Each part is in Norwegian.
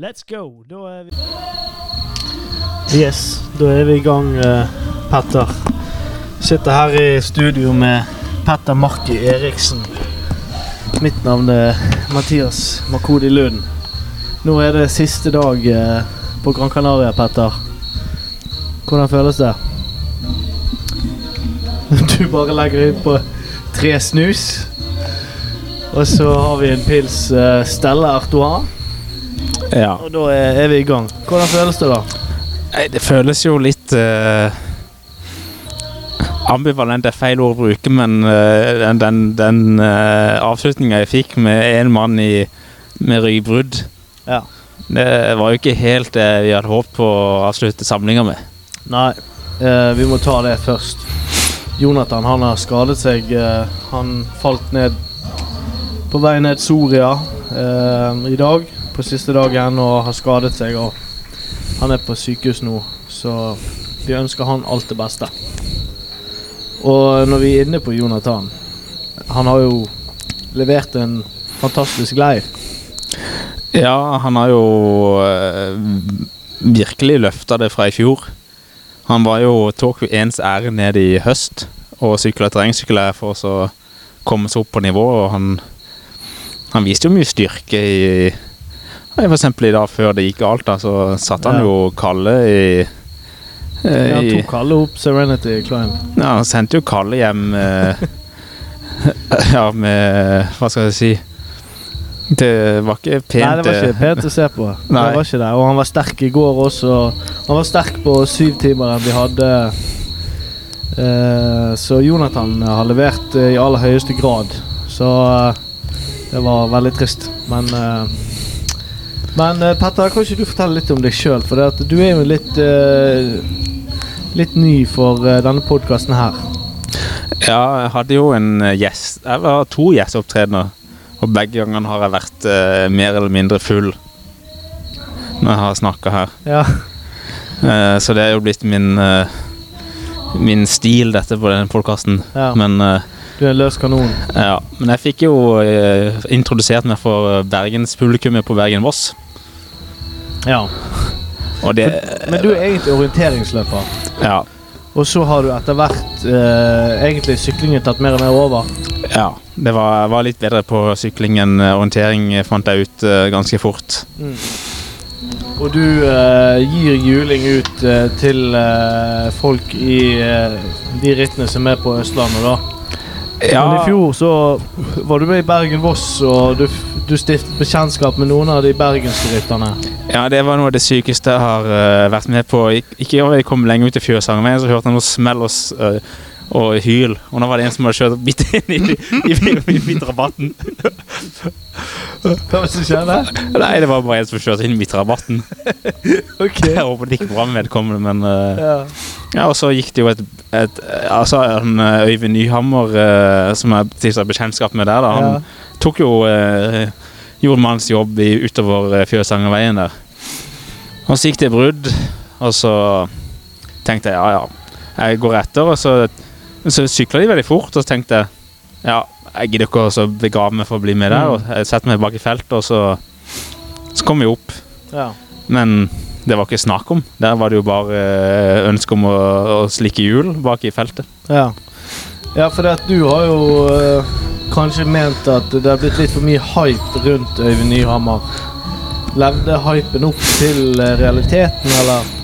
Let's go! Da er vi Yes, da er vi i gang, eh, Petter. Sitter her i studio med Petter Marki Eriksen. Mitt navn er Mathias Makodi Lund. Nå er det siste dag eh, på Gran Canaria, Petter. Hvordan føles det? Du bare legger ut på tre snus. Og så har vi en pils uh, Stella Artois. Ja. Og da er, vi i gang. Hvordan føles det, da? Nei, det føles jo litt uh, Ambivalent er feil ord å bruke, men uh, den, den, den uh, avslutninga jeg fikk med én mann i, med ryggbrudd Ja. Det var jo ikke helt det vi hadde håpet på å avslutte samlinga med. Nei, eh, vi må ta det først. Jonathan han har skadet seg. Eh, han falt ned på vei ned Soria eh, i dag, på siste dagen, og har skadet seg. Og han er på sykehus nå, så vi ønsker han alt det beste. Og når vi er inne på Jonathan Han har jo levert en fantastisk leir. Ja, han har jo uh, virkelig løfta det fra i fjor. Han var jo tok jo ens ære ned i høst og sykla terrengsykkel her for å komme seg opp på nivå. Og han, han viste jo mye styrke i eksempel i dag før det gikk galt, da, så satte han jo Kalle i ja, Han tok Kalle opp Serenity Climb. Ja, han sendte jo Kalle hjem eh, Ja, med Hva skal jeg si Det var ikke pent. Nei, det var ikke eh, pent å se på. Nei. Det var ikke det. Og han var sterk i går også. Han var sterk på syvtimeren vi hadde. Eh, så Jonathan har levert eh, i aller høyeste grad. Så eh, det var veldig trist. Men eh, Men uh, Petter, kan ikke du fortelle litt om deg sjøl? For det at du er jo litt eh, Litt ny for eh, denne podkasten her. Ja, jeg hadde jo en gjest Jeg var to gjesteopptredener. Og begge gangene har jeg vært eh, mer eller mindre full når jeg har snakka her. Ja. Eh, så det er jo blitt min eh, min stil, dette på denne podkasten. ja. Men, Du er en løs kanon. ja. Men jeg fikk jo introdusert meg for bergenspublikummet på Bergen-Voss. Ja. Og det Men du er egentlig orienteringsløper. Ja. Og så har du etter hvert eh, egentlig syklingen tatt mer og mer over. ja. Det var, var litt bedre på sykling enn orientering, fant jeg ut eh, ganske fort. Og du eh, gir juling ut eh, til eh, folk i eh, de rittene som er på Østlandet, da. Men i fjor så var du med i Bergen-Voss, og du, du stiftet bekjentskap med noen av de bergenske rytterne. Ja, det var noe av det sykeste jeg har uh, vært med på. Ik ikke da jeg kom lenge ut i Fjøsangveien, så hørte jeg noe smell og, eh, og hyl. Og nå var det en som hadde kjørt midt inn i, i, i, i midtrabatten. Hva var det som skjedde? Nei, det var bare en som kjørte inn i midtrabatten. okay. Jeg håper det gikk bra med vedkommende, men uh, Ja. Ja, og så gikk det jo et, et Altså, eh, Øyvind Nyhammer, eh, som jeg stifta bekjentskap med der, da, han Ja. tok jo eh, Gjorde manns jobb i, utover eh, Fjøsangerveien der. Og så gikk det brudd, og så tenkte jeg ja, ja, jeg går etter, og så, så sykla de veldig fort, og så tenkte jeg ja, jeg gidder ikke å begrave meg for å bli med der, Mm. og jeg setter meg bak i feltet, og så, så kom vi opp. ja. Men det var ikke snakk om. Der var det jo bare eh, ønske om å, å slikke hjul bak i feltet. Ja, ja for du har jo øh, kanskje ment at det har blitt litt for mye hype rundt Øyvind Nyhammer. Levde hypen opp til eh, realiteten, eller?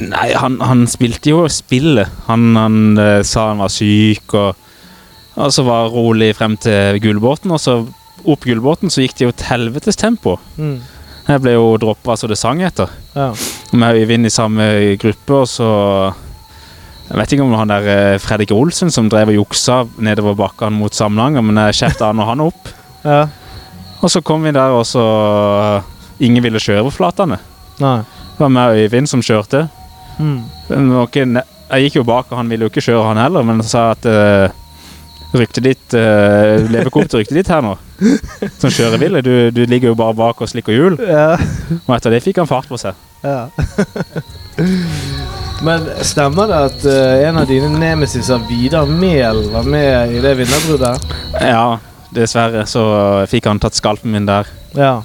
Nei, han, han spilte jo spillet. Han, han øh, sa han var syk, og, og så var rolig frem til Gullbåten. Og så opp Gullbåten så gikk det jo et helvetes tempo. Mm. Jeg ble jo droppa så det sang etter. Ja. Med Øyvind i samme gruppe, og så Jeg vet ikke om han der eh, Fredrik Olsen som drev og juksa nedover bakkene mot Samnanger, men jeg kjefta han og han opp. ja. Og så kom vi der, og så Ingen ville kjøre på flatene. Nei. Det var meg og Øyvind som kjørte. Mm. Jeg gikk jo bak, og han ville jo ikke kjøre, han heller. Men han sa at uh, ryktet ditt uh, opp til ryktet ditt her nå. Som kjøreville. Du, du ligger jo bare bak og slikker hjul. Ja. Og etter det fikk han fart på seg. ja. Men stemmer det at uh, en av dine nemesiser, Vidar Mehl, var med i det vinnerbruddet? Ja, dessverre så fikk han tatt skalpen min der. Ja.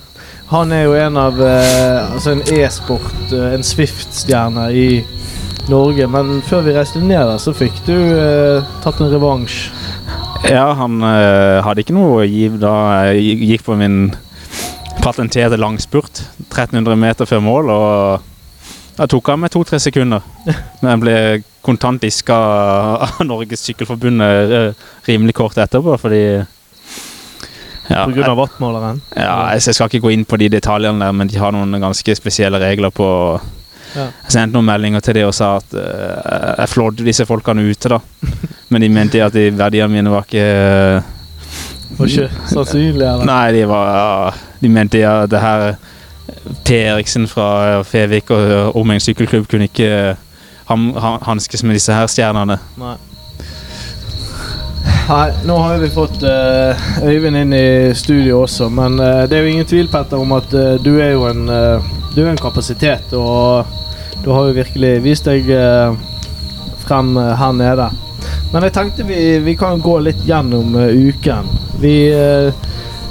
Han er jo en av uh, Altså en e-sport, uh, en Swift-stjerne i Norge. Men før vi reiste ned der, så fikk du eh, tatt en revansj. Ja, han øh, hadde ikke noe å gi da jeg gikk på min patenterte langspurt. 1300 meter før mål, og da tok han meg to-tre sekunder. Men jeg ble kontant diska av Norges Sykkelforbund eh, rimelig kort etterpå, fordi ja, av wattmåleren. ja, jeg skal ikke gå inn på de detaljene der, men de har noen ganske spesielle regler på Ja. Jeg sendte noen meldinger til dem og sa at uh, jeg flådde disse folkene ute, da. Men de mente at de verdiene mine var ikke uh, Var ikke sannsynlig, eller? Nei, de var De mente at det her P. Eriksen fra Fevik og Omegn sykkelklubb kunne ikke ham- ha- hanskes med disse her stjernene. Nei. Nei, nå har vi fått uh, Øyvind inn i studio også, men uh, det er jo ingen tvil, Petter, om at uh, du er jo en eh, Du er en kapasitet, og du har jo virkelig vist deg eh, frem her nede. Men jeg tenkte vi, vi kan gå litt gjennom eh, uken. Vi, eh,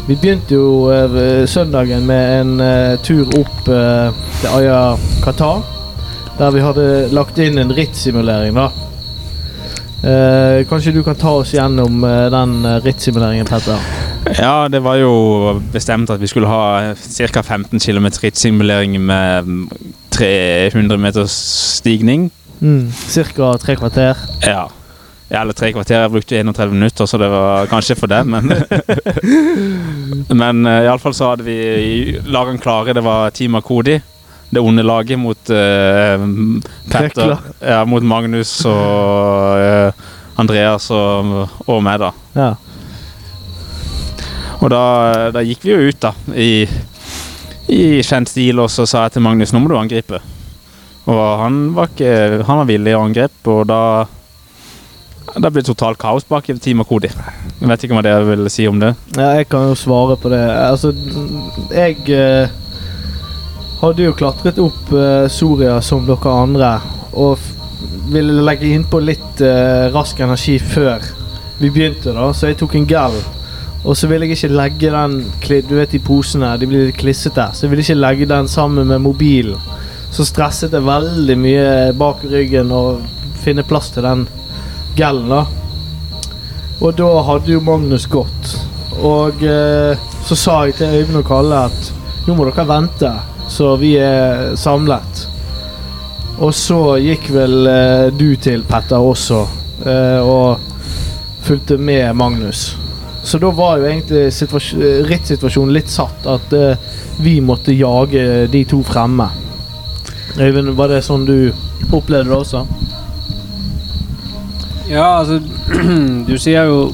vi begynte jo eh, søndagen med en eh, tur opp eh, til Aya Qatar, der vi hadde lagt inn en rittsimulering, da. Eh, kanskje du kan ta oss gjennom eh, den eh, rittsimuleringen, Petter? Ja, det var jo bestemt at vi skulle ha ca. 15 km rittsimulering med mm, 300 meters stigning. Mm. Cirka tre kvarter. Ja. ja eller tre kvarter. Jeg brukte 31 minutter, så det var kanskje for det, men Men uh, iallfall så hadde vi lagene klare. Det var Team Akodi. Det onde laget mot uh, Petter. Ja, mot Magnus og uh, Andreas og, og meg, da. Ja. Og da, da gikk vi jo ut, da, i, i kjent stil, også sa jeg til Magnus nå må du angripe. Og han var, ikke, han var villig å angripe, og da da blir det totalt kaos bak i Team Akodi. Jeg vet ikke hva dere vil si om det. ja, jeg kan jo svare på det. Altså, jeg eh, hadde jo klatret opp eh, Soria som dere andre, og ville legge innpå litt eh, rask energi før vi begynte, da, så jeg tok en gel. Og så ville jeg ikke legge den Du vet de posene, de blir litt klissete. Så jeg ville ikke legge den sammen med mobilen. Så stresset jeg veldig mye bak ryggen og finne plass til den gellen, da. Og da hadde jo Magnus gått. Og eh, så sa jeg til Øyvind og Kalle at nå må dere vente, så vi er samlet. Og så gikk vel eh, du til Petter også, eh, og fulgte med Magnus. Så da var jo egentlig eh, rittsituasjonen litt satt, at uh, vi måtte jage de to fremme. Øyvind, var det sånn du opplevde det også? Ja, altså Du sier jo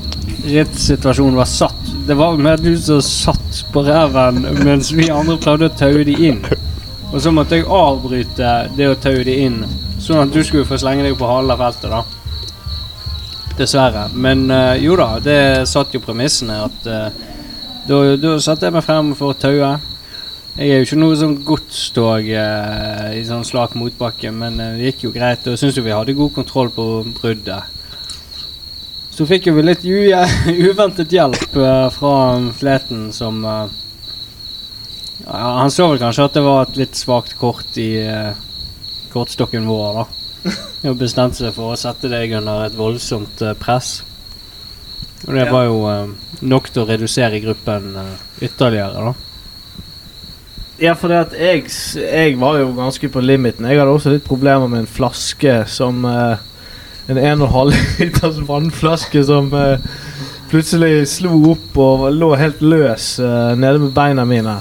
rittsituasjonen var satt. Det var mer du som satt på reven mens vi andre prøvde å taue de inn. Og så måtte jeg avbryte det å taue de inn, sånn at du skulle få slenge deg på halen av feltet, da. Dessverre. Men eh, jo da, det satt jo premissene at eh, da, satte jeg meg frem for å taue. Jeg er jo ikke noe sånn godstog eh, i sånn slak motbakke, men eh, det gikk jo greit. Og jeg syns jo vi hadde god kontroll på bruddet. Så fikk jo vi litt uventet hjelp eh, fra Fleten, som ja, Han så vel kanskje at det var et litt svakt kort i kortstokken vår, da. Og bestemte seg for å sette deg under et voldsomt eh, press. Og det Ja. var jo eh, nok til å redusere gruppen eh, ytterligere, da. Ja, for det at jeg, jeg var jo ganske på limiten. Jeg hadde også litt problemer med en flaske som En 1,5 liters vannflaske som plutselig slo opp og lå helt løs nede med beina mine.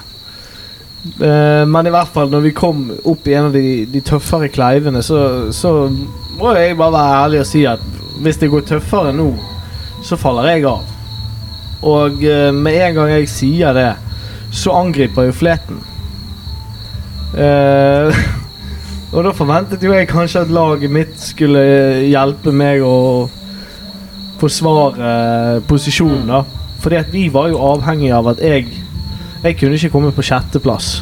Eh, men i hvert fall, når vi kom opp i en av de, de tøffere kleivene, så, så må jeg bare være ærlig og si at hvis det går tøffere nå, så faller jeg av. Og uh, med en gang jeg sier det, så angriper jo fleten. Uh, og da forventet jo jeg kanskje at laget mitt skulle hjelpe meg å forsvare posisjonen, da. Fordi at vi var jo avhengig av at jeg Jeg kunne ikke komme på sjetteplass.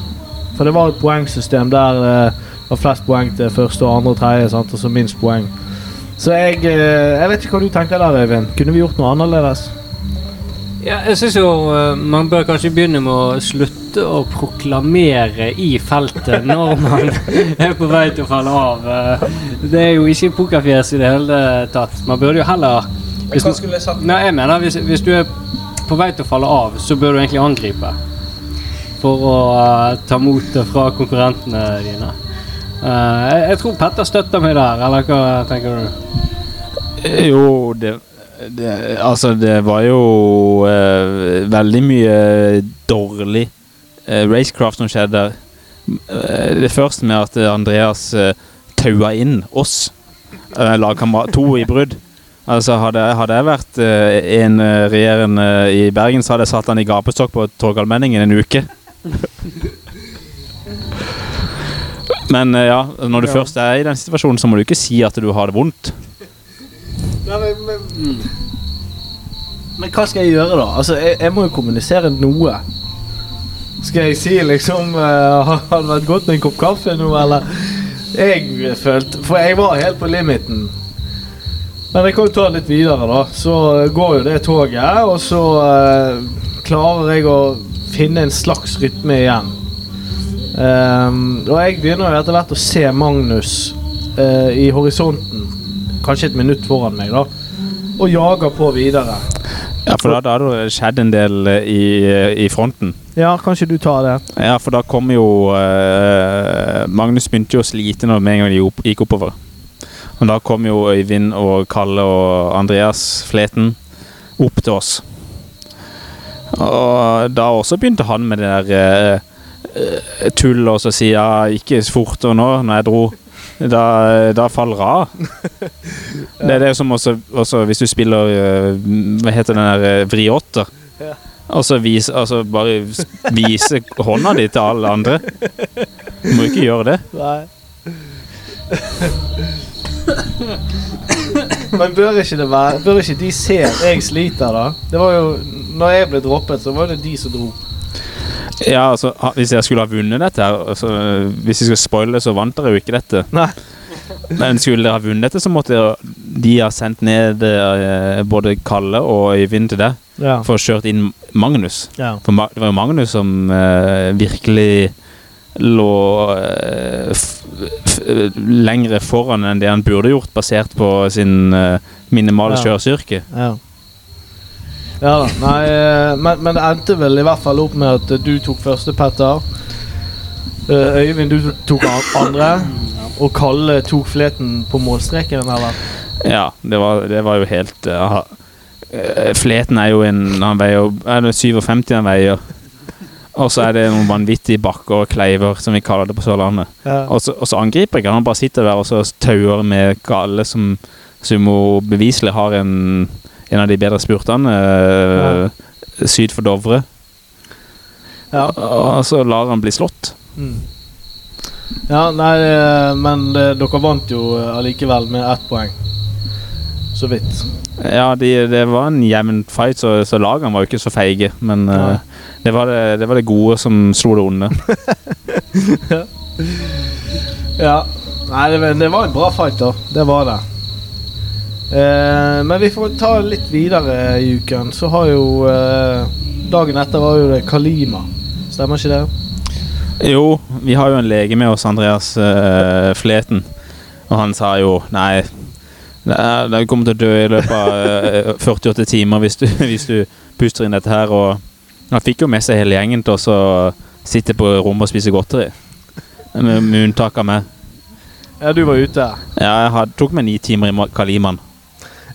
For det var et poengsystem der det var flest poeng til første og andre og tredje, sant, og så minst poeng. Så jeg eh, Jeg vet ikke hva du tenker der, Øyvind. Kunne vi gjort noe annerledes? Ja, jeg syns jo eh, man bør kanskje begynne med å slutte å proklamere i feltet når man er på vei til å falle av. Eh, Det er jo ikke pokerfjes i det hele tatt. Man burde jo heller hvis, Hva skulle jeg sagt? Nei, jeg mener hvis, hvis du er på vei til å falle av, så bør du egentlig angripe. For å uh, ta motet fra konkurrentene dine. Uh, jeg, jeg tror Petter støtter meg der, eller hva tenker du? Jo, det, det Altså, det var jo uh, veldig mye dårlig racecraft som skjedde. der. det første med at Andreas taua inn oss, lagkamerat to i brudd. Altså, hadde, hadde jeg vært uh, en eh, regjerende i Bergen, så hadde jeg satt han i gapestokk på Torgallmenningen en uke. Men eh, ja, når du Ja. først er i den situasjonen, så må du ikke si at du har det vondt. Nei, men, men, men hva skal jeg gjøre, da? Altså, jeg, jeg må jo kommunisere noe. Skal jeg si liksom uh, Har det vært godt med en kopp kaffe nå, eller? Jeg følte For jeg var helt på limiten. Men jeg kan jo ta det litt videre, da. Så går jo det toget, og så uh, klarer jeg å finne en slags rytme igjen. Um, og jeg begynner etter hvert å se Magnus uh, i horisonten, kanskje et minutt foran meg, da, og jager på videre. Ja, for da, da hadde det skjedd en del eh, i, i fronten. Ja, kanskje du tar det? Ja, for da kom jo uh, Magnus begynte jo å slite når med en gang de gikk oppover. Og da kom jo Øyvind og Kalle og Andreas Fleten opp til oss. Og da også begynte han med det der uh, eh, tullet og så si ja, ikke fortere nå, når jeg dro. Da, da faller av. Det er det som også, også hvis du spiller eh, Hva heter den der eh, vriåtter? Ja. Og så vise, altså bare vise hånda di til alle andre. Du må ikke gjøre det. Nei. Men bør ikke det være Bør ikke de se at jeg sliter, da? Det var jo Når jeg ble droppet, så var det de som dro. Ja, altså, Hvis jeg skulle ha vunnet dette her altså, Hvis jeg skulle spoile, så vant dere jo ikke dette. Nei. Men skulle dere ha vunnet dette, så måtte de ha sendt ned eh, både Kalle og Øyvind til deg Ja. for å kjørt inn Magnus. ja. For det var jo Magnus som uh, virkelig lå eh, lengre foran enn det han burde gjort, basert på sin eh, minimale Ja. kjørestyrke. Ja. Ja da. Nei, eh, men, men det endte vel i hvert fall opp med at du tok første, Petter. Øyvind, du tok andre. Og Kalle tok fleten på målstreken, eller? Ja, det var, det var jo helt uh, Fleten er jo en Han veier jo Er 57 han veier? Og så er det noen vanvittige bakker og kleiver, som vi kaller det på Sørlandet. Ja. Og så, og så angriper ikke han. Bare sitter der og så tauer med gale som Sumo beviselig har en, en av de bedre spurtene ja. syd for Dovre. ja. Og så lar han bli slått. Mm. Ja, nei, eh, men eh, dere vant jo eh, allikevel med ett poeng. Så vidt. Ja, de, det var en jevn fight, så, så lagene var jo ikke så feige. Men Nei. det, var det, det var det gode som slo det onde. Ja. Nei, det, det var en bra fight, da. Det var det. Uh, men vi får ta litt videre i uken. Så har jo uh, Dagen etter var jo det Kalima. Stemmer ikke det? Jo, vi har jo en lege med oss, Andreas Fleten. Og han sa jo nei, det Du kommer til å dø i løpet av eh, 48 timer hvis du, hvis du puster inn dette her. Og han fikk jo med seg hele gjengen til å sitte på rommet og spise godteri. Med, med unntak av meg. Ja, du var ute. Ja, jeg had, tok meg ni timer i Ma- Kaliman.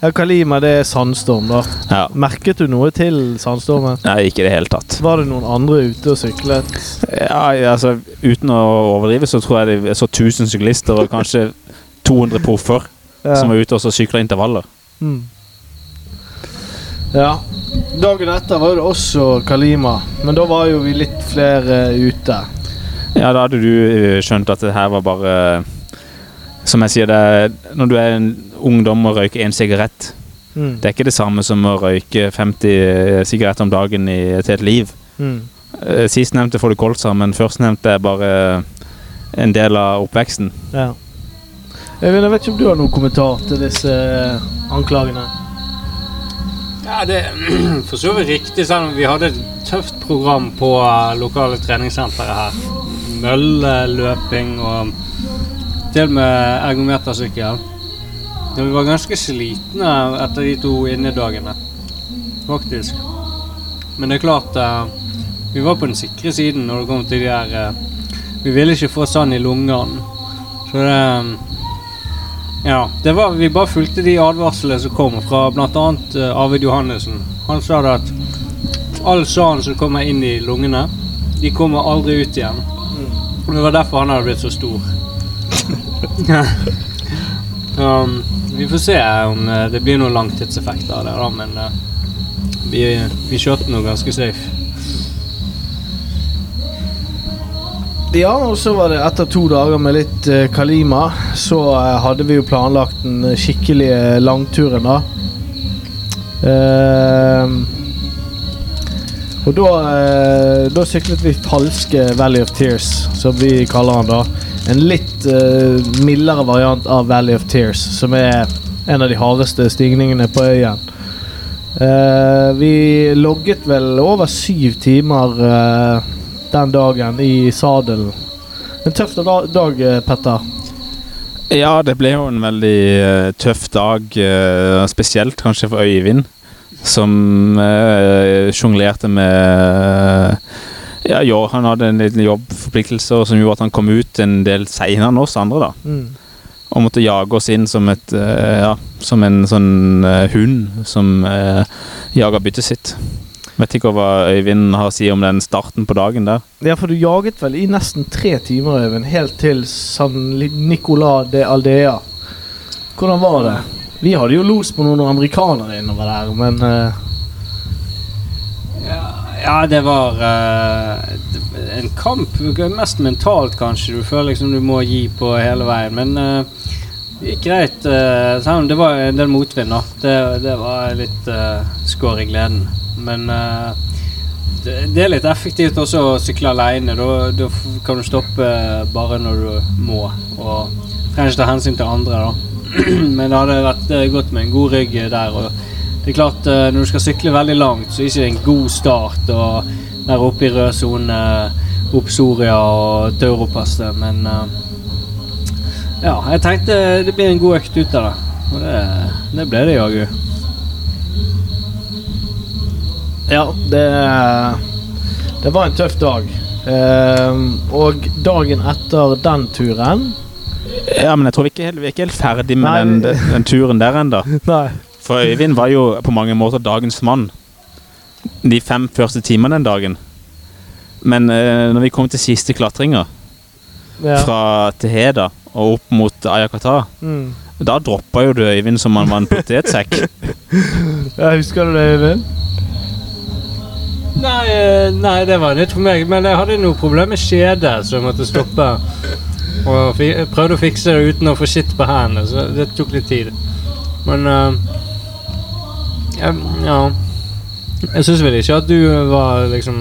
Ja, Kalima, det er sandstorm, da. Ja. Merket du noe til sandstormen? Nei, ikke i det hele tatt. Var det noen andre ute og syklet? Ja, altså, uten å overdrive, så tror jeg det så 1000 syklister og kanskje 200 proffer Ja. som var ute og så sykla intervaller. Mm. Ja. Dagen etter var det også Kalima, men da var jo vi litt flere ute. Ja, da hadde du eh, skjønt at det her var bare Som jeg sier, det er, når du er en ungdom og røyker én sigarett Mm. Det er ikke det samme som å røyke 50 sigaretter om dagen i et helt liv. Mm. Eh, Sistnevnte får du kolsa, men førstnevnte er bare en del av oppveksten. Ja. Øyvind, jeg vet ikke om du har noen kommentar til disse eh, anklagene? Ja, det er for så vidt riktig. Selv om vi hadde et tøft program på eh, lokale treningssenteret her. Mølleløping og til og med ergometersykkel. Men Vi var ganske slitne etter de to innedagene, faktisk. Men det er klart eh, Vi var på den sikre siden når det kom til de eh, Vi ville ikke få sand i lungene. Så det Ja. Det var, vi bare fulgte de advarslene som kom fra bl.a. Uh, Arvid Johannessen. Han sa det at all sand som kommer inn i lungene, de kommer aldri ut igjen. Og Det var derfor han hadde blitt så stor. um, vi får se om eh, det blir noen langtidseffekter av det, da, men uh, vi, vi kjørte nå ganske safe. Ja, og så var det etter to dager med litt uh, Kalima, så uh, hadde vi jo planlagt den skikkelige langturen, da. Uh, og da, eh, da syklet vi falske Valley of Tears, som vi kaller den da. En litt mildere variant av Valley of Tears, som er en av de hardeste stigningene på øyen. Vi logget vel over syv timer den dagen i sadelen. En tøff dag, eh, Petter. Ja, det ble jo en veldig uh, tøff dag, uh, spesielt kanskje for Øyvind, som uh, sjonglerte med Ja, jo, han hadde en liten jobbforpliktelse som gjorde at han kom ut en del seinere enn oss andre, da. Mm. Og måtte jage oss inn som, et, ja, som en sånn hund som jager byttet sitt. Vet ikke hva Øyvind har å si om den starten på dagen der. Ja, for du jaget vel i nesten tre timer, Øyvind, helt til San Nicolas de Aldea. Hvordan var det? Vi hadde jo los på noen amerikanere innover der, men uh... Ja, ja det var uh, en kamp. Mest mentalt, kanskje. Du føler liksom du må gi på hele veien. Men det gikk greit. Uh, det var en del motvind. Det, det var litt uh, skår i gleden. Men uh, det, det er litt effektivt også å sykle alene. Da, kan du stoppe bare når du må. Og trenger ikke ta hensyn til andre. da. Men det hadde vært godt med en god rygg der. og det er klart, Når du skal sykle veldig langt, så er det ikke en god start. og Der oppe i rød sone, opp Soria og Tauropasset. Men ja, jeg tenkte det blir en god økt ut av det. Og det, det ble det jaggu. ja, det Det var en tøff dag. Eh, og dagen etter den turen Ja, men jeg tror vi ikke vi er ikke helt ferdig med den, den, den turen der ennå. For Øyvind var jo på mange måter dagens mann de fem første timene den dagen. Men eh, når vi kom til siste klatringa, Ja. fra Teheda og opp mot Ayakata, Mm. da droppa jo du Øyvind som om han var en potetsekk. Ja, husker du det, Øyvind? Nei, eh, nei, det var nytt for meg. Men jeg hadde noe problem med skjedet, så jeg måtte stoppe. Og prøvde å fikse det uten å få skitt på hendene, så det tok litt tid. Men uh, jeg, Ja. Jeg syns vel ikke at du var liksom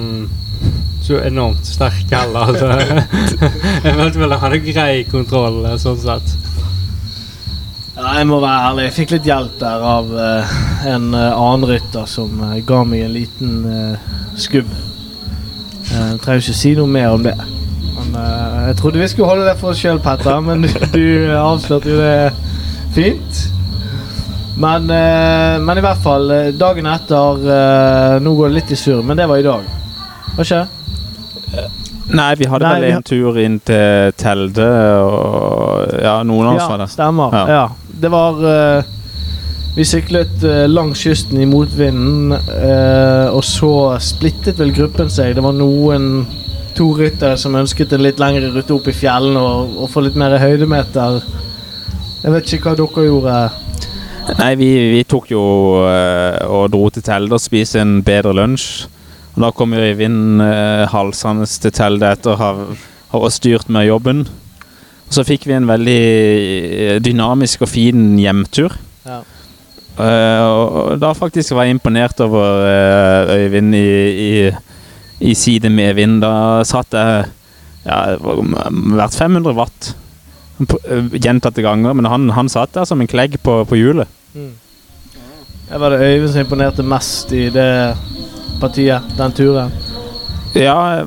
så enormt sterk heller. Altså. jeg følte vel jeg hadde grei kontroll, eh, sånn sett. Ja, jeg må være ærlig. Jeg fikk litt hjelp der av uh, en uh, annen rytter som uh, ga meg en liten skubb. Jeg trenger ikke si noe mer om det. Men, jeg trodde vi skulle holde det for oss sjøl, Petter, men du, du avslørte jo det fint. Men, men i hvert fall, dagen etter Nå går det litt i surr, men det var i dag. Hva skjer? Nei, vi hadde Nei, vel vi en tur inn til Telde, og ja, noen av oss var det. stemmer. Ja. Ja. Det var uh, Vi syklet uh, langs kysten i motvinden, uh, og så splittet vel gruppen seg. Det var noen to ryttere som ønsket en litt lengre rute opp i fjellene og, og få litt mer høydemeter. Jeg vet ikke hva dere gjorde. Nei, vi, vi tok jo og dro til Telde og spiste en bedre lunsj. Og da kom jo Øyvind eh, halsende til Telde etter å ha, ha styrt med jobben. Og så fikk vi en veldig eh, dynamisk og fin hjemtur. Ja. Eh, og da faktisk var jeg imponert over eh, Øyvind i, i, i side med vind. Da satt jeg ja, hvert 500 watt eh, gjentatte ganger, men han, han satt der som en klegg på, på hjulet. Mm. Det var det Øyvind som imponerte mest i det partiet, den turen. Ja,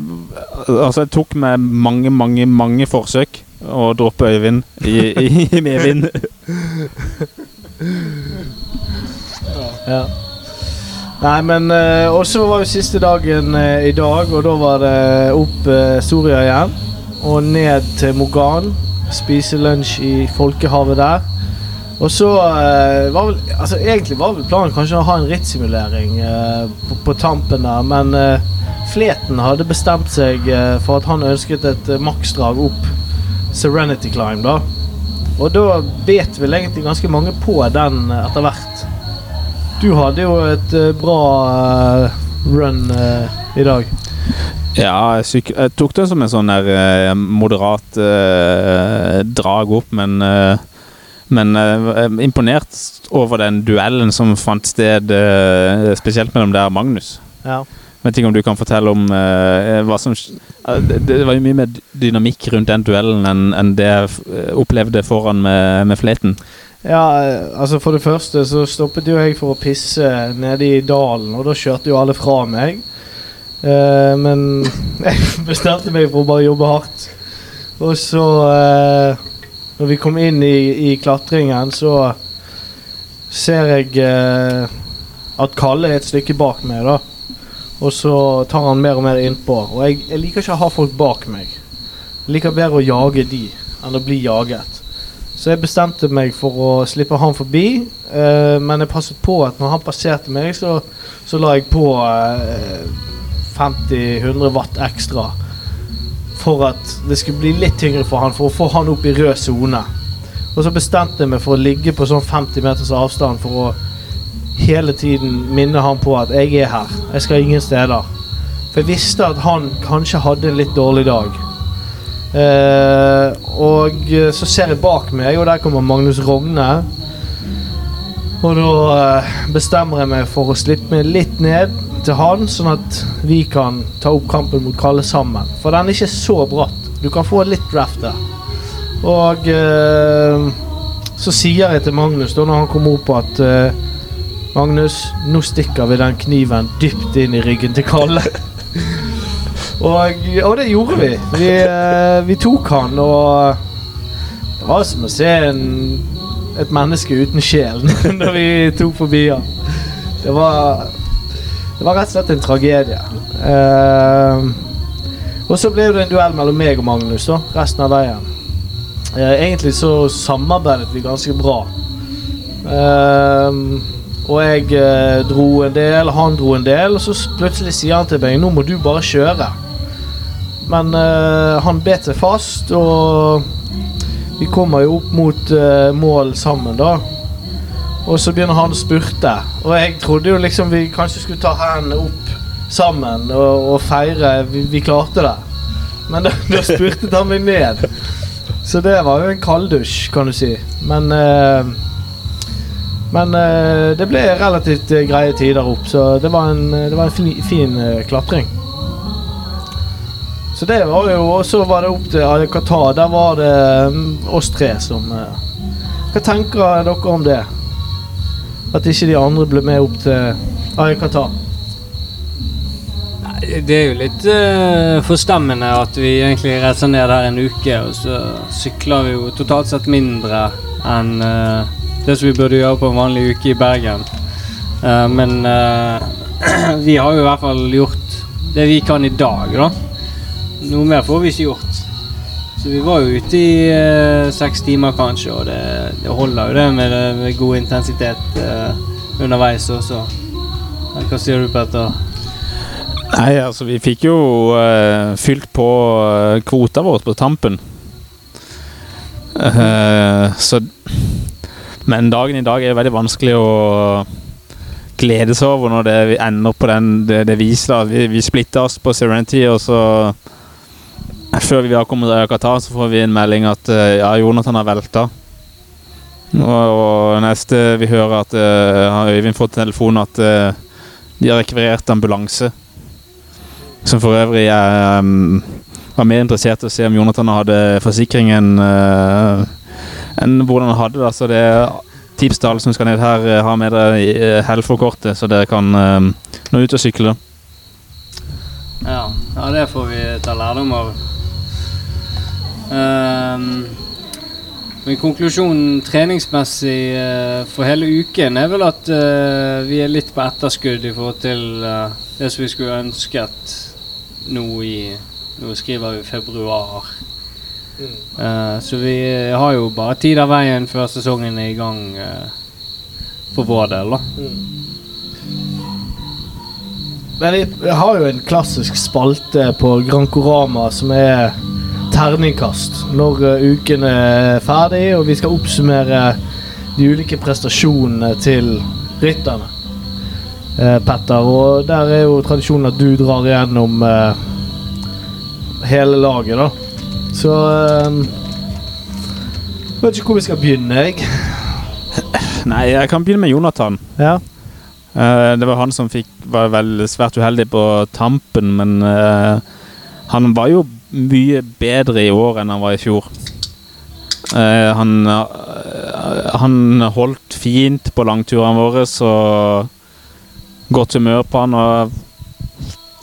altså jeg tok med mange, mange, mange forsøk å droppe Øyvind i, i, i medvind. Ja. Nei, men eh, også var jo siste dagen eh, i dag, og da var det opp uh, Soria igjen. Og ned til Mogan. Spise lunsj i folkehavet der. Og så eh, var vel Altså Egentlig var vel planen kanskje å ha en rittsimulering uh, på, på tampen der, men uh, Fleten hadde bestemt seg uh, for at han ønsket et maksdrag opp Serenity Climb, da. Og da bet vel egentlig ganske mange på den etter hvert. Du hadde jo et bra run i dag. Ja, jeg, jeg tok det som en sånn der moderat drag opp, men eh, men uh, er imponert over den duellen som fant sted, uh, spesielt mellom deg og Magnus. Ja. Vet ikke om du kan fortelle om uh, hva som det, det var jo mye mer dynamikk rundt den duellen enn en det jeg opplevde foran med, med Fleten. Ja, altså For det første så stoppet jo jeg for å pisse nede i dalen, og da kjørte jo alle fra meg. Men jeg bestemte meg for å bare jobbe hardt. Og så eh, Når vi kom inn i, i klatringen, så ser jeg eh, at Kalle er et stykke bak meg, da. Og så tar han mer og mer innpå. Og jeg, jeg liker ikke å ha folk bak meg. Jeg liker bedre å jage de enn å bli jaget. Så jeg bestemte meg for å slippe han forbi, eh, men jeg passet på at når han passerte meg, så, så la jeg på eh, 50-100 watt ekstra. For at det skulle bli litt tyngre for han, for å få han opp i rød sone. Og så bestemte jeg meg for å ligge på sånn 50 meters avstand for å hele tiden minne han på at jeg er her. Jeg skal ingen steder. For jeg visste at han kanskje hadde en litt dårlig dag. Eh, og så ser jeg bak meg, og der kommer Magnus Rogne. Og da eh, bestemmer jeg meg for å slippe meg litt ned til han, sånn at vi kan ta opp kampen mot Kalle sammen. For den er ikke så bratt. Du kan få litt draft der. Og eh, så sier jeg til Magnus da når han kommer opp at eh, Magnus, nå stikker vi den kniven dypt inn i ryggen til Kalle. og, og det gjorde vi. Vi, eh, vi tok han, og det var som å se en, et menneske uten sjel når vi tok forbi han. Det var, det var rett og slett en tragedie. Uh, og så ble det en duell mellom meg og Magnus da, resten av veien. Uh, egentlig så samarbeidet vi ganske bra. Uh, og jeg eh, dro en del, han dro en del, og så plutselig sier han til meg nå må du bare kjøre. Men eh, han bet seg fast, og vi kommer jo opp mot mål sammen, da. Og så begynner han å spurte. Og jeg trodde jo liksom vi kanskje skulle ta hendene opp sammen og, og feire vi, vi klarte det. Men da, da spurtet han meg ned. Så det var jo en kalddusj, kan du si. Men eh, Men eh, det ble relativt eh, greie tider opp, så det var en, det var en fin, fin eh, klatring. Så det var jo Og så var det opp til Qatar. Der var det mm, oss tre som eh, Hva tenker dere om det? At ikke de andre ble med opp til Qatar? Nei, Det er jo litt uh, forstemmende at vi egentlig reiser ned her en uke, og så sykler vi jo totalt sett mindre enn uh, det som vi burde gjøre på en vanlig uke i Bergen. Uh, men vi har jo i hvert fall gjort det vi kan i dag, da. Noe mer får vi ikke gjort. Så vi var jo ute i eh, seks timer kanskje, og det, det holder jo det med, med god intensitet eh, underveis også. Hva sier du, Petter? Nei, altså vi fikk jo eh, fylt på uh, kvota vår på tampen. Uh, så Men dagen i dag er veldig vanskelig å glede seg over når det, ender på den, det, det viser. Vi, vi splitter oss på Serenity, og så Før vi har kommet til Qatar, så får vi en melding at eh, ja, Jonathan har velta. Og, og neste vi hører at uh, Øyvind fått telefon at uh, de har rekvirert ambulanse. Som for øvrig er, um, var mer interessert i å se om Jonathan hadde forsikring enn uh, enn hvordan han hadde det. Så det tips til alle som skal ned her, ha med dere Helfo-kortet, så dere kan uh, nå ut og sykle. Ja, ja, det får vi ta lærdom av. Ehm, men konklusjonen treningsmessig eh, for hele uken er vel at eh, vi er litt på etterskudd i forhold til eh, det som vi skulle ønsket nå i Nå skriver vi februar. Eh, så vi har jo bare tid av veien før sesongen er i gang uh, for vår del, da. Men vi har jo en klassisk spalte på Grancorama som er terningkast når eh, uken er ferdig, og vi skal oppsummere de ulike prestasjonene til rytterne. Eh, Petter, og der er jo tradisjonen at du drar igjennom eh, hele laget, da. Så eh, Vet ikke hvor vi skal begynne, jeg. Nei, jeg kan begynne med Jonathan. Ja. Eh, det var han som fikk, var vel svært uheldig på tampen, men eh, han var jo mye bedre i år enn han var i fjor. Uh, han, uh, han holdt fint på langturene våre, så godt humør på han, og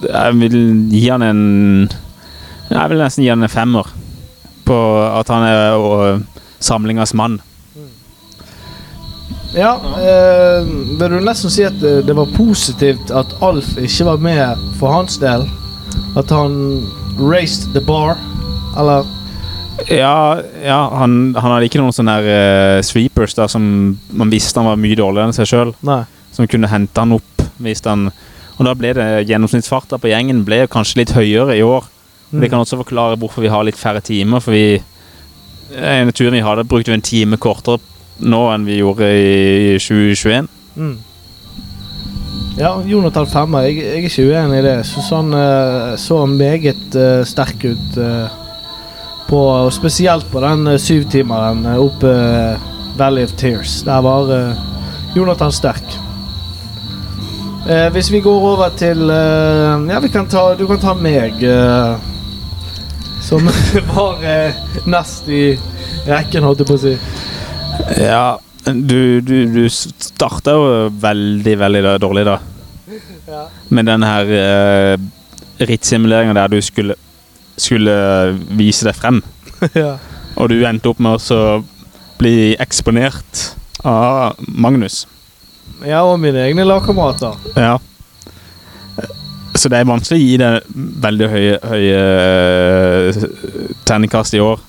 jeg vil gi han en Jeg vil nesten gi han en femmer på at han er uh, samlingas mann. Ja, eh, vil du nesten si at eh, det var positivt at Alf ikke var med for hans del? At han raised the bar? Eller Ja, ja han, han hadde ikke noen sånne her, uh, sweepers der som man visste han var mye dårligere enn seg sjøl, som kunne hente han opp hvis han Og da ble det gjennomsnittsfarta på gjengen ble kanskje litt høyere i år. Det kan også forklare hvorfor vi har litt færre timer, for vi En tur vi hadde, brukte vi en time kortere nå enn vi gjorde i 2021. Mm. Ja, Jonathan Femmer, jeg, jeg er ikke uenig i det. Syns han uh, så meget uh, sterk ut Uh, på Og spesielt på den uh, syvtimeren uh, oppe uh, Valley of Tears. Der var eh, Jonathan sterk. Eh, hvis vi går over til eh, Ja, kan ta, du kan ta meg. eh, som var eh, nest i rekken, holdt jeg på å si. Ja, du, du, du starta jo veldig, veldig dårlig da. Med den her uh, rittsimuleringa der du skulle, skulle vise deg frem. ja. Og du endte opp med å bli eksponert av Magnus. ja, og mine egne lagkamerater. Ja. Så det er vanskelig å gi deg veldig høye, høye eh, terningkast i år.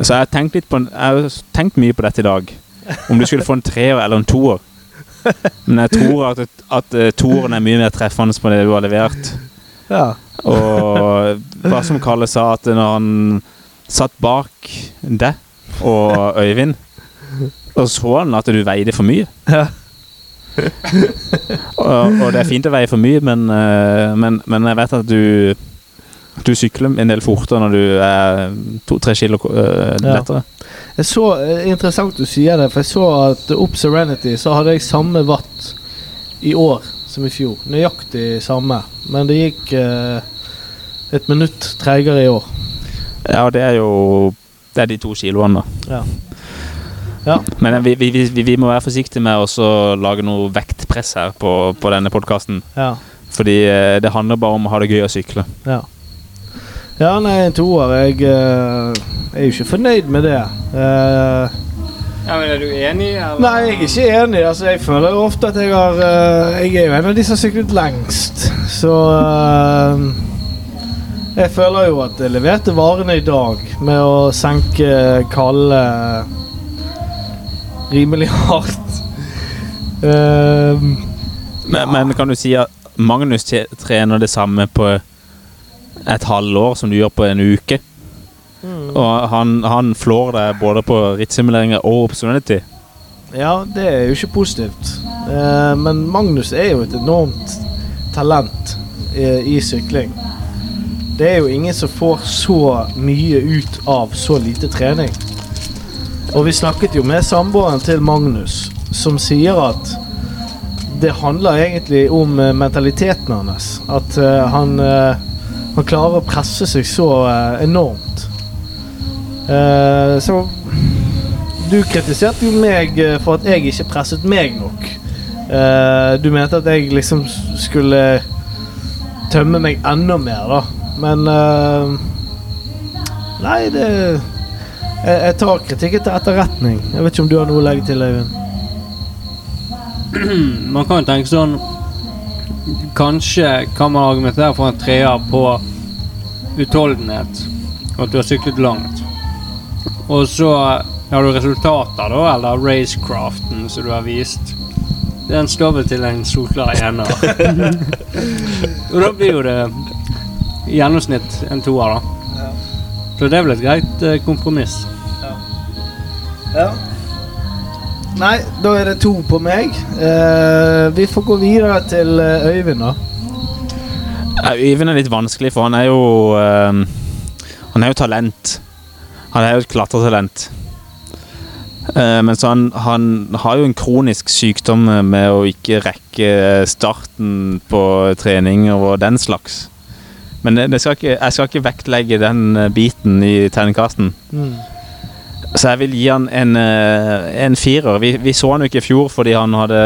Så jeg har tenkt, litt på, jeg har tenkt mye på dette i dag. Om du skulle få en treer eller en toer. Men jeg tror at, at eh, toeren er mye mer treffende på det du har levert. Ja. Og hva som Kalle sa, at når han satt bak deg og Øyvind, og så han at du veide for mye. Ja. og, og det er fint å veie for mye, men, eh, men, men jeg vet at du du sykler en del fortere når du er to-tre kilo lettere. Ja. Jeg så, eh, Interessant du sier det, for jeg så at opp Serenity så hadde jeg samme watt i år som i fjor. Nøyaktig samme. Men det gikk eh, et minutt tregere i år. Ja, det er jo Det er de to kiloene, da. Ja. Ja. Men vi, vi, vi, vi må være forsiktige med å lage noe vektpress her på, på denne podkasten. Ja. Fordi eh, det handler bare om å ha det gøy å sykle. Ja, ja nei, en toer. Jeg eh, er jo ikke fornøyd med det. Uh, Ja, men Er du enig? Eller? nei, jeg er ikke enig. Altså, jeg føler jo ofte at jeg har uh, Jeg er jo en av de som har syklet lengst, så uh, Jeg føler jo at jeg leverte varene i dag med å senke Kalle rimelig hardt. Eh, Men, men kan du si at Magnus trener det samme på et halvår som du gjør på en uke? Og han, han flår deg både på rittsimuleringer og Opportunity. Ja, det er jo ikke positivt. Eh, men Magnus er jo et enormt talent i, i sykling. Det er jo ingen som får så mye ut av så lite trening. Og vi snakket jo med samboeren til Magnus, som sier at det handler egentlig om eh, mentaliteten hans. At uh, han, eh, han klarer å presse seg så eh, enormt. Eh, så du kritiserte jo meg eh, for at jeg ikke presset meg nok. Eh, du mente at jeg liksom skulle tømme meg enda mer, da. Men eh, Nei, det jeg, jeg tar kritikken til etterretning. Jeg vet ikke om du har noe å legge til, Øyvind? Man kan tenke sånn Kanskje kan man argumentere for en treer på utholdenhet. Og at du har syklet langt. Og så har du resultater, da, eller racecraften som du har vist. Den står vel til en solklar ener. og da blir jo det i gjennomsnitt en toer, da. Så det er vel et greit kompromiss. Ja. Ja. Nei, da er det to på meg. Uh, vi får gå videre til eh, Øyvind, da. Øyvind er litt vanskelig, for han er jo uh, Han er jo talent. Han er jo et klatretalent. Uh, men så han, han har jo en kronisk sykdom med å ikke rekke starten på trening og den slags. Men skal ikke, jeg skal ikke vektlegge den biten i terningkasten. Mm. Så jeg vil gi han en, eh, en firer. Vi, vi så han jo ikke i fjor fordi han hadde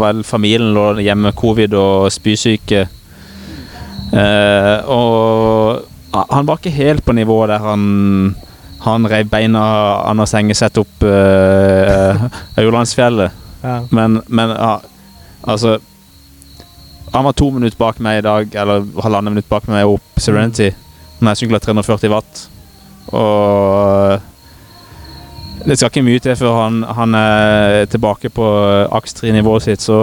vel Familien lå hjemme med covid og spysyke. Eh, og han var ikke helt på nivået der han han reiv beina Anders Engeseth opp uh, Aurlandsfjellet. Ja. Men, men ja, altså Han var to minutter bak meg i dag, eller halvannet minutt bak meg opp Serenity. Når jeg sykla 340 watt. Og det skal ikke mye til før han, han er tilbake på aks 3-nivået sitt, så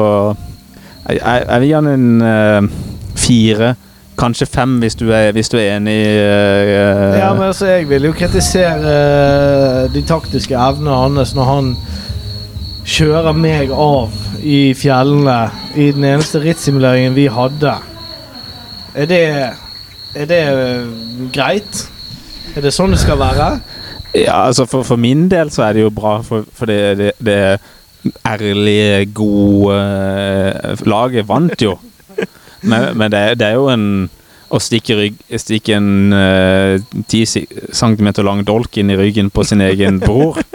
jeg, vil gi han en uh, fire. Kanskje fem, hvis du er, hvis du er enig. uh, Ja, men altså, jeg vil jo kritisere eh, de taktiske evnene hans når han kjører meg av i fjellene i den eneste rittsimuleringen vi hadde. Er det Er det eh, greit? Er det sånn det skal være? Ja, altså for, for min del så er det jo bra, for, for det, det, det ærlige, gode eh, laget vant jo. Men, men det, det er jo en å stikke, rygg, stikke en ti centimeter lang dolk inn i ryggen på sin egen bror.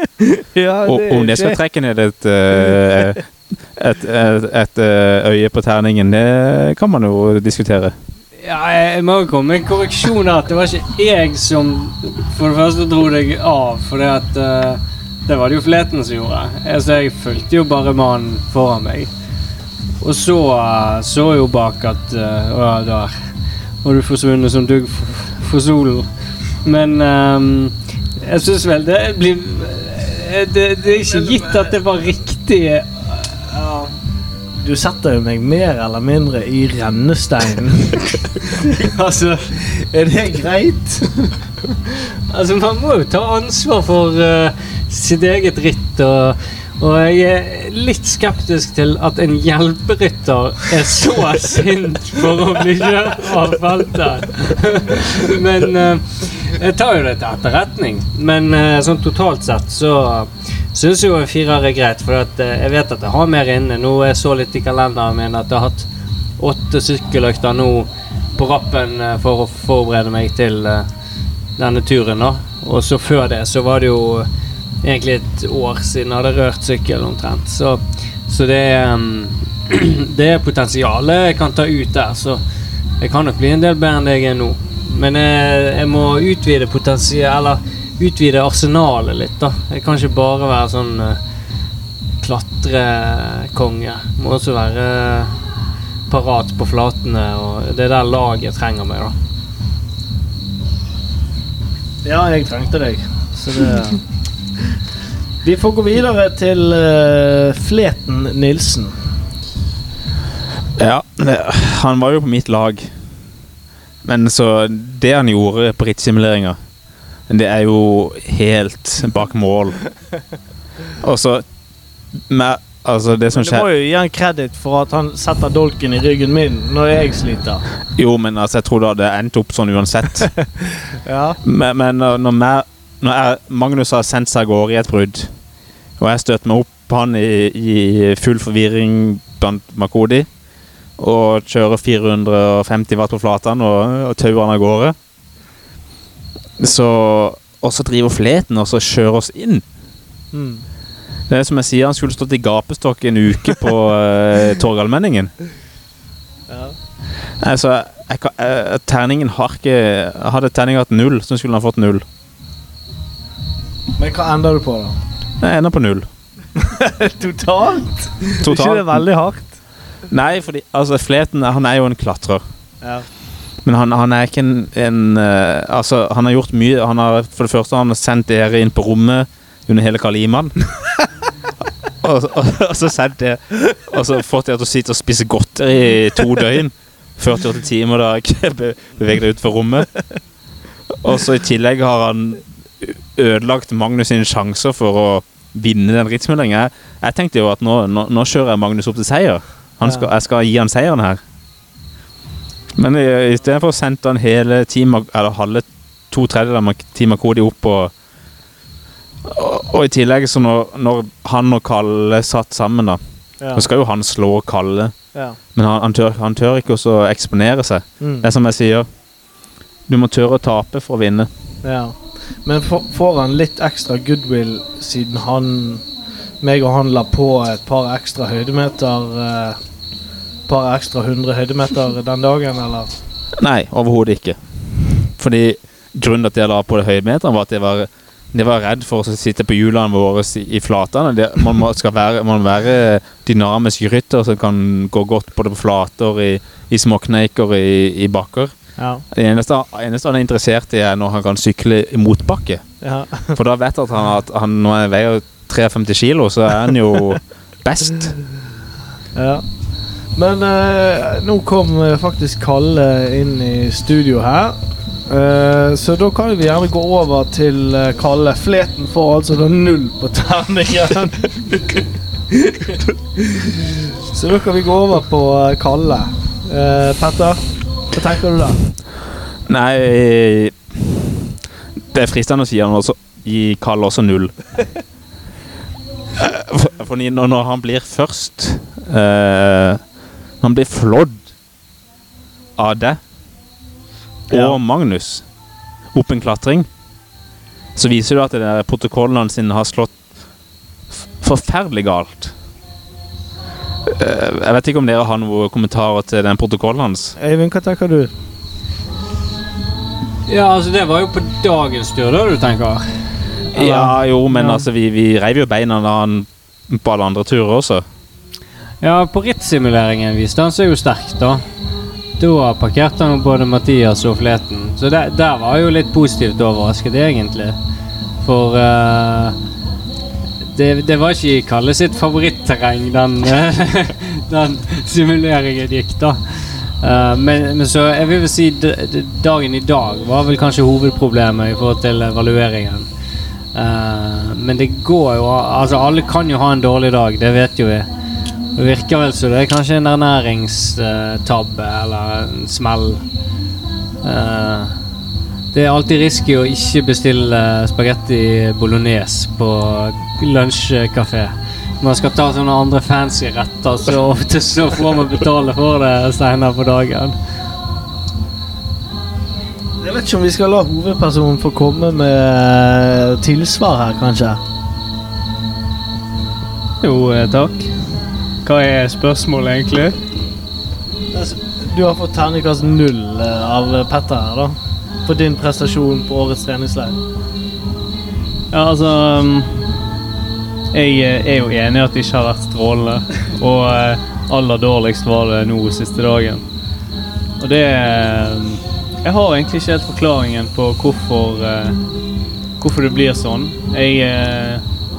Ja, Og om det skal trekke ned et, uh, et, et, et eh, øye på terningen, det kan man jo diskutere. Ja, jeg må jo komme med en korreksjon her. Det var ikke jeg som for det første dro deg av, for det at uh, Det var det jo Fleten som gjorde. Altså, jeg fulgte jo bare mannen foran meg. Og så uh, så jo bak at uh, Å, der var du forsvunnet som dugg for, for solen. Men um, jeg syns vel det blir eh, det, det er ikke gitt at det var riktig Du setter jo meg mer eller mindre i rennesteinen. altså, er det greit? Altså, man må jo ta ansvar for uh, sitt eget ritt, og, og jeg er litt skeptisk til at en hjelperytter er så sint for å bli kjørt av feltet. Men eh, jeg tar jo det til etterretning. Men eh, sånn totalt sett så syns jo en firer er greit, for eh, jeg vet at jeg har mer inne. Nå jeg så litt i kalenderen min at jeg har hatt åtte sykkeløkter nå på rappen for å forberede meg til denne turen, da. Og så før det så var det jo egentlig et år siden jeg hadde rørt sykkel omtrent. Så, så det Det potensialet jeg kan ta ut der, så jeg kan nok bli en del bedre enn det jeg er nå. Men jeg, jeg må utvide potensial Eller utvide arsenalet litt, da. Jeg kan ikke bare være sånn uh, klatrekonge. Må også være parat på flatene, og det er der laget trenger meg, da. Ja, jeg trengte deg. Så det Vi får gå videre til uh, Fleten Nilsen. Ja, det, han var jo på mitt lag. Men så Det han gjorde på rittsimuleringa, det er jo helt bak mål. Og så med, Altså, det som skjer du må jo gi han kreditt for at han setter dolken i ryggen min når jeg sliter. Jo, men altså, jeg tror det hadde endt opp sånn uansett. Ja. Men, men når, når, når jeg, Magnus har sendt seg av gårde i et brudd, og jeg støtte meg opp på han i, i full forvirring blant Makodi, og kjører 450 watt på flatene og, og tauer han av gårde, så Og så driver Fleten og så kjører oss inn. Mm. Det er som jeg sier, han skulle stått i gapestokk en uke på uh, Torgallmenningen. Ja. Altså, jeg, kan- eh, terningen har ikke Hadde terningen hatt null, så skulle han fått null. Men hva ender du på, da? Jeg ender på null. Totalt? Er ikke det er veldig hardt? Nei, fordi altså, Fleten han er jo en klatrer. Ja. Men han, han er ikke en, en uh, Altså, han har gjort mye. Han har, for det første har han sendt dere inn på rommet under hele Kaliman. og, og, og så sendt det Og så fått dere til å sitte og spise godteri i to døgn. 48 timer da ikke be- beveget deg ut fra rommet. Og så i tillegg har han ødelagt Magnus sine sjanser for å vinne den rittsmeldingen. Jeg, jeg tenkte jo at nå, nå, nå kjører jeg Magnus opp til seier. Han skal, jeg skal gi han seieren her. Men i, sendte han hele team, eller halve to tredjedeler av Team Akodi opp og, og Og i tillegg, så når, når han og Kalle satt sammen, da Ja. Så skal jo han slå Kalle, ja. men han, han, tør, han tør ikke å eksponere seg. Mm. Det er som jeg sier, du må tørre å tape for å vinne. ja. Men får- han litt ekstra goodwill siden han meg og han la på et par ekstra høydemeter eh, par ekstra hundre høydemeter den dagen, eller? Nei, overhodet ikke. Fordi grunnen til at jeg la på det høydemeteren, var at jeg var, jeg var redd for å sitte på hjulene våre i, i flatene. Man må, skal være, man må være dynamisk rytter som kan gå godt både på flater, i, i småkneiker, i, i bakker. Ja. Det eneste, eneste han er interessert i, er når han kan sykle i motbakke. ja. For da vet han, at han når han veier 53 kilo, så er han jo best. ja. Men eh, nå kom eh, faktisk Kalle inn i studio her. Eh, så da kan vi gjerne gå over til eh, Kalle. Fleten får altså da null på terningen. så da kan vi gå over på eh, Kalle. Eh, Petter, hva tenker du da? Nei Det er fristende å si han også gi Karl også null. For, når, han blir først eh, han blir flådd av deg og Ja. Magnus opp en klatring, så viser det at det der protokollen hans har slått forferdelig galt. Eh, jeg vet ikke om dere har noen kommentarer til den protokollen hans. Eivind, hva tenker du? Ja, altså det var jo på dagens tur, da, du tenker? Eller? Ja, jo, men Ja. altså, vi, vi reiv jo beina da han på alle andre turer også. Ja, på rittsimuleringen viste han seg jo sterk, da. Da parkerte han både Mathias og Fleten. Så der, der var jeg jo litt positivt overrasket, egentlig. For eh, det, det var ikke Kalle sitt favoritterreng, den, den simuleringen gikk, da. Uh, men, men så jeg vil vel si dagen i dag var vel kanskje hovedproblemet i forhold til evalueringen. Uh, men det går jo Altså, alle kan jo ha en dårlig dag, det vet jo vi. Det virker vel som det er kanskje en ernæringstabbe eller en smell. Uh, det er alltid risky å ikke bestille spagetti bolognese på lunsjkafé. Man skal ta sånne andre fancy retter, så ofte så får man betale for det seinere på dagen. Jeg vet ikke om vi skal la hovedpersonen få komme med tilsvar her, kanskje. Jo, eh, takk. Hva er spørsmålet, egentlig? Altså, Du har fått terningkast null eh, av Petter her, da. For din prestasjon på årets treningsleir. Ja, altså um, Jeg eh, er jo enig i at det ikke har vært strålende. Og eh, aller dårligst var det nå siste dagen. Og det eh, Jeg har egentlig ikke helt forklaringen på hvorfor Hvorfor det blir sånn. Jeg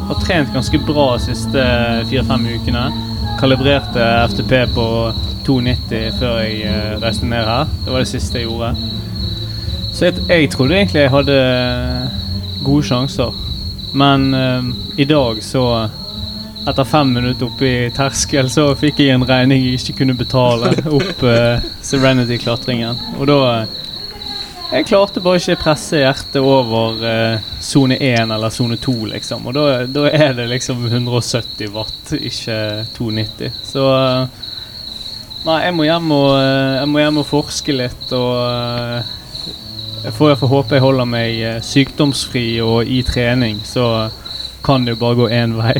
har trent ganske bra de siste fire-fem ukene. Kalibrerte FTP på 2,90 før jeg reiste ned her. Det var det siste jeg gjorde. Så jeg, jeg trodde egentlig jeg hadde gode sjanser. Men eh, i dag så Etter fem minutter oppe i terskel så fikk jeg en regning jeg ikke kunne betale opp eh, Serenity-klatringen. Og da eh, Jeg klarte bare ikke presse hjertet over eh, sone 1 eller sone 2, liksom. Og da, er det liksom 170 watt, ikke 290. Så eh, Nei, jeg må hjem og, eh, jeg må hjem og forske litt og eh, jeg får i hvert fall håpe jeg holder meg eh, sykdomsfri og i trening, så kan det jo bare gå én vei.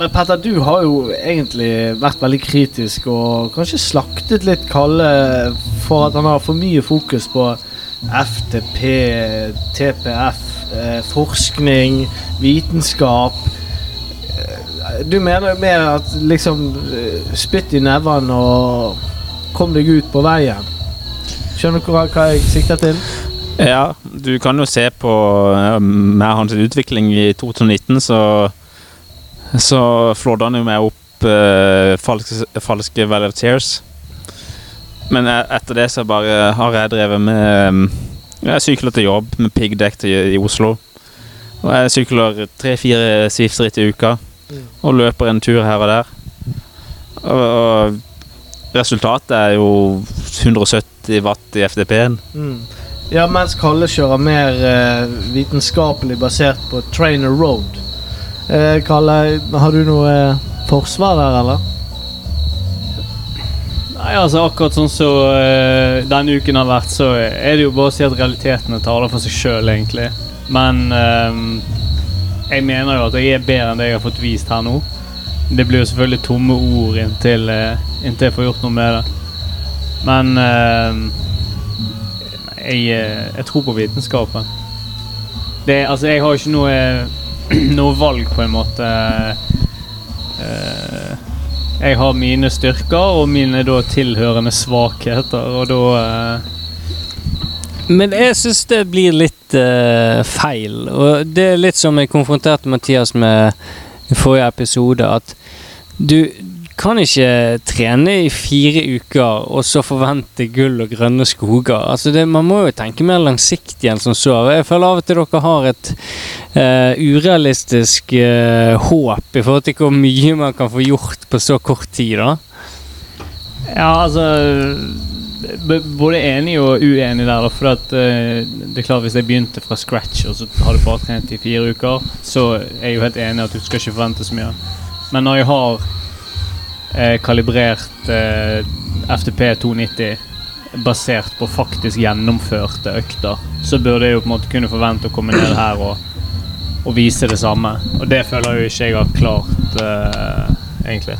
Men Petter, du har jo egentlig vært veldig kritisk og kanskje slaktet litt Kalle for at han har for mye fokus på FTP, TPF, eh, forskning, vitenskap. Eh, Du mener jo mer at liksom spytt i nevene og kom deg ut på veien. Skjønner du hva, hva jeg sikter til? Ja, du kan jo se på eh, med hans utvikling i 2019, så så flådde han jo meg opp eh, falske, falske of Tears. Men eh, etter det så bare har jeg drevet med mm, Jeg sykler til jobb med piggdekk i Oslo. Og jeg sykler tre-fire Swift-ritt i uka. Og løper en tur her og der. Og, og resultatet er jo 170 watt i FDP-en. Mm. Ja, mens Kalle kjører mer eh, vitenskapelig basert på Trainer Road. Eh, Kalle, har du noe eh, forsvar der, eller? Nei, altså Akkurat sånn som eh, denne uken har vært, så er det jo bare å si at realitetene taler for seg sjøl, egentlig. Men eh, jeg mener jo at jeg er bedre enn det jeg har fått vist her nå. Det blir jo selvfølgelig tomme ord inntil, eh, inntil jeg får gjort noe med det. Men eh, jeg, eh, jeg tror på vitenskapen. Det, altså, jeg har ikke noe, noe valg, på en måte. Eh, jeg har mine styrker og mine da tilhørende svakheter, og da Men jeg syns det blir litt uh, feil. Og det er litt som jeg konfronterte Mathias med i forrige episode, at du kan ikke trene i fire uker og så forvente gull og grønne skoger. Altså det, man må jo tenke mer langsiktig enn som så. Jeg føler av og til dere har et uh, urealistisk uh, håp i forhold til hvor mye man kan få gjort på så kort tid. da. Ja, altså Både enig og uenig der. da, For at, uh, det er klart Hvis jeg begynte fra scratch og så har du bare trent i fire uker, så er jeg jo helt enig at du skal ikke forvente så mye. Men når jeg har kalibrert eh, FTP 290 basert på faktisk gjennomførte økter, så burde jeg jo på en måte kunne forvente å komme ned her og, og vise det samme. Og det føler jeg jo ikke jeg har klart, eh, egentlig.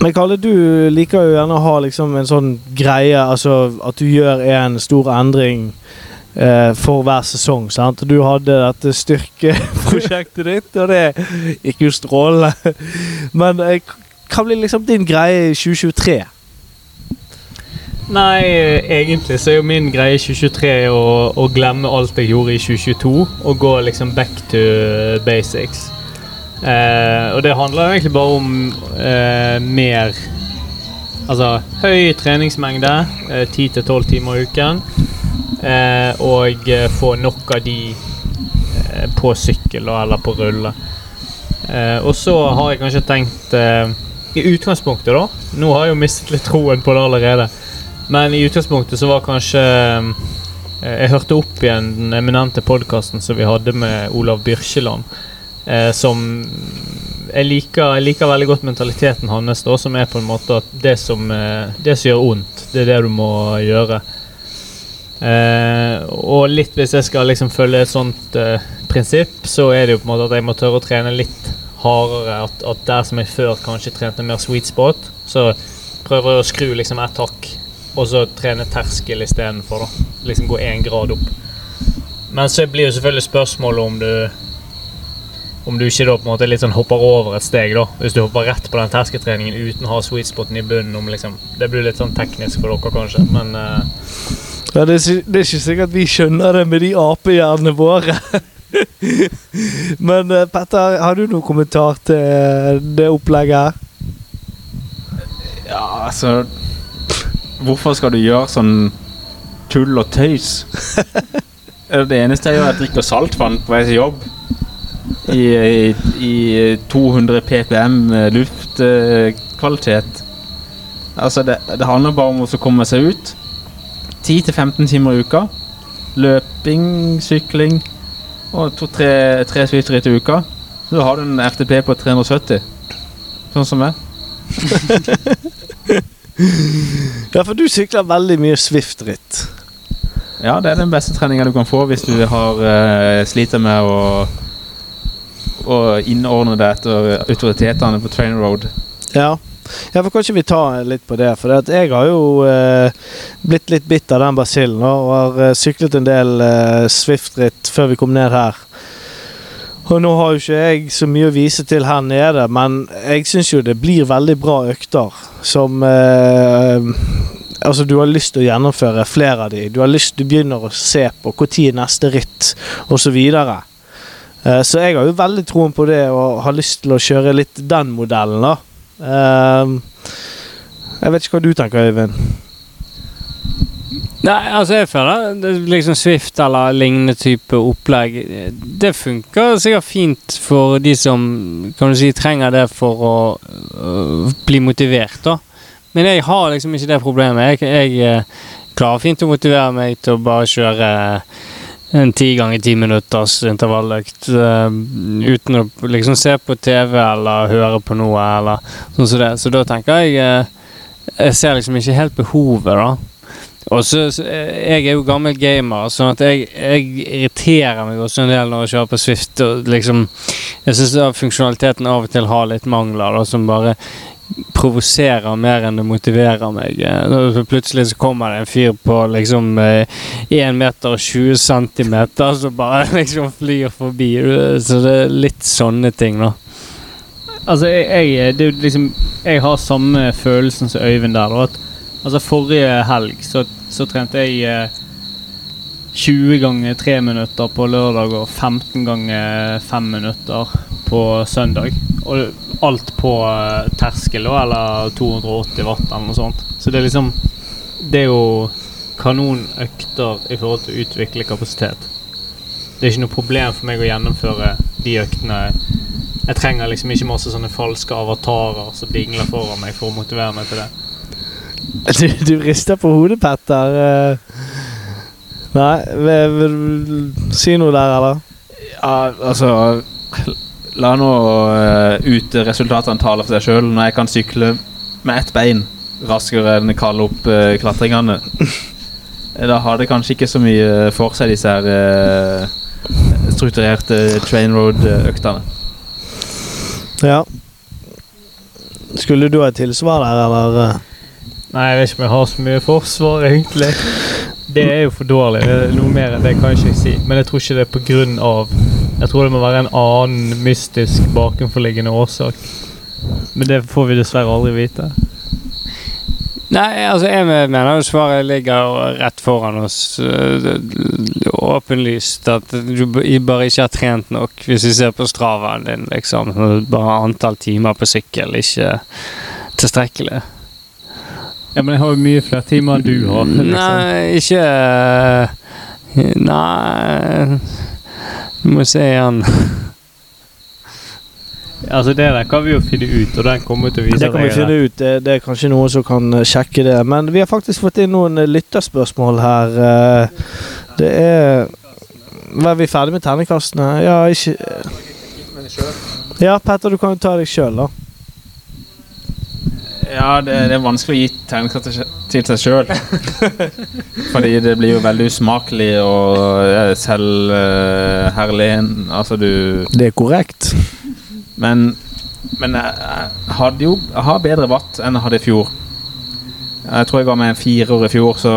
Men Kalle, du liker jo gjerne å ha liksom en sånn greie, altså at du gjør en stor endring eh, for hver sesong. sant? Du hadde dette styrkeprosjektet ditt, og det gikk jo strålende. Men eh, hva blir liksom din greie i 2023? Nei, egentlig så er jo min greie i 2023 å, å glemme alt jeg gjorde i 2022, og gå liksom back to basics. Eh, og det handler egentlig bare om eh, mer Altså høy treningsmengde, eh, 10-12 timer i uken, eh, og eh, få nok av de eh, på sykkel eller på rulle. Og så har jeg kanskje tenkt I utgangspunktet, da Nå har jeg jo mistet litt troen på det allerede. Men i utgangspunktet så var kanskje eh, Jeg hørte opp igjen den eminente podkasten som vi hadde med Olav Byrkjeland. Eh, som jeg liker, jeg liker veldig godt mentaliteten hans, da, som er på en måte at det som, eh, det som gjør vondt, det er det du må gjøre. Eh, og litt hvis jeg skal liksom følge et sånt eh, prinsipp, så er det jo på en måte at jeg må tørre å trene litt hardere. At, at der som jeg før kanskje trente mer sweet spot, så prøver jeg å skru liksom ett hakk, og så trene terskel istedenfor. Liksom gå én grad opp. Men så blir jo selvfølgelig spørsmålet om du om du ikke da på en måte litt sånn hopper over et steg, da. Hvis du hopper rett på den terskeltreningen uten å ha sweet spoten i bunnen. Om liksom, det blir litt sånn teknisk for dere, kanskje, men uh... Ja, det, er, det er ikke sikkert vi skjønner det med de apehjernene våre. Men eh, Petter, har du noen kommentar til eh, det opplegget her? Ja, altså Hvorfor skal du gjøre sånn tull og tøys? det eneste jeg gjør, er at jeg drikker saltvann på vei til jobb. I, i, i 200 ppm eh, luftkvalitet. Altså, det, det handler bare om å komme seg ut. 10-15 timer i uka. Løping, sykling og to-tre tre svitter i uka. Så har du en FTP på 370. Sånn som meg. Ja, for du sykler veldig mye Swift-ritt. Ja, det er den beste treninga du kan få hvis du har, uh, sliter med å å innordne det etter autoritetene på Train Road. Ja. Ja, for kan ikke vi ta litt på det? For det jeg har jo eh, blitt litt bitt av den basillen og har eh, syklet en del eh, Swift-ritt før vi kom ned her. Og nå har jo ikke jeg så mye å vise til her nede, men jeg syns jo det blir veldig bra økter som eh, Altså, du har lyst til å gjennomføre flere av de. Du har lyst, du begynner å se på når neste ritt, osv. Så, eh, så jeg har jo veldig troen på det og har lyst til å kjøre litt den modellen, da. Ehm, jeg vet ikke hva du tenker, Øyvind. Nei, altså jeg føler det liksom Swift eller lignende type opplegg Det funker sikkert fint for de som kan du si trenger det for å øh, bli motivert, da. Men jeg har liksom ikke det problemet. Jeg, jeg øh, klarer fint å motivere meg til å bare kjøre en ti ganger ti minutters intervalløkt uh, uten å liksom se på TV eller høre på noe eller sånn som det. Så da tenker jeg uh, Jeg ser liksom ikke helt behovet, da. Og så, så Jeg er jo gammel gamer, sånn at jeg, jeg irriterer meg også en del når jeg kjører på Swift. Og liksom Jeg syns funksjonaliteten av og til har litt mangler, da, som bare provoserer mer enn det motiverer meg. Så plutselig så kommer det en fyr på liksom 1 eh, meter og 20 centimeter som bare liksom flyr forbi. Så det er litt sånne ting, da. Altså, jeg, jeg, er liksom, jeg har samme følelsen som Øyvind der. At, altså, forrige helg så, så trente jeg eh, 20 ganger 3 minutter på lørdag og 15 ganger 5 minutter på søndag. Og alt på uh, terskel, eller 280 watt, eller noe sånt. Så det er liksom Det er jo kanonøkter i forhold til å utvikle kapasitet. Det er ikke noe problem for meg å gjennomføre de øktene. Jeg trenger liksom ikke masse sånne falske avatarer som dingler foran meg for å motivere meg til det. Du, du rister på hodet, Petter. Eh, nei, vil, vil si noe der, eller? Ja, altså La nå uh, ut resultatene tale for seg sjøl. Når jeg kan sykle med ett bein raskere enn kalle opp uh, klatringene, da har det kanskje ikke så mye for seg, disse her uh, strukturerte train road-øktene. Ja. Skulle du ha et tilsvar der, eller? Nei, jeg vet ikke om jeg har så mye forsvar, egentlig. Det er jo for dårlig. Noe mer enn det kan jeg ikke si. Men jeg tror ikke det er på grunn av Jeg tror det må være en annen mystisk bakenforliggende årsak. Men det får vi dessverre aldri vite. Nei, altså jeg mener jo svaret ligger rett foran oss. Åpenlyst at du bare ikke har trent nok, hvis vi ser på stravaen din, liksom. Bare antall timer på sykkel, ikke tilstrekkelig. Ja, men jeg har jo mye flere timer enn du har. Liksom. Nei, ikke Nei Du må se igjen. Altså Det der kan vi jo finne ut, og den kommer til å vise Det kan vi finne ut, det, det, er kanskje noen som kan eh, sjekke det. Men vi har faktisk fått inn noen eh, lytterspørsmål her. Eh, det er Var vi ferdig med terningkastene? Ja, ikke Ja, Petter, du kan jo ta deg sjøl, da. Ja, det, det, er vanskelig å gi tegnekart til seg sjøl. Fordi det blir jo veldig usmakelig og selvherlig. Uh, altså, du Det er korrekt. Men, men jeg, hadde jo jeg har bedre watt enn jeg hadde i fjor. Jeg tror jeg ga meg en firer i fjor, så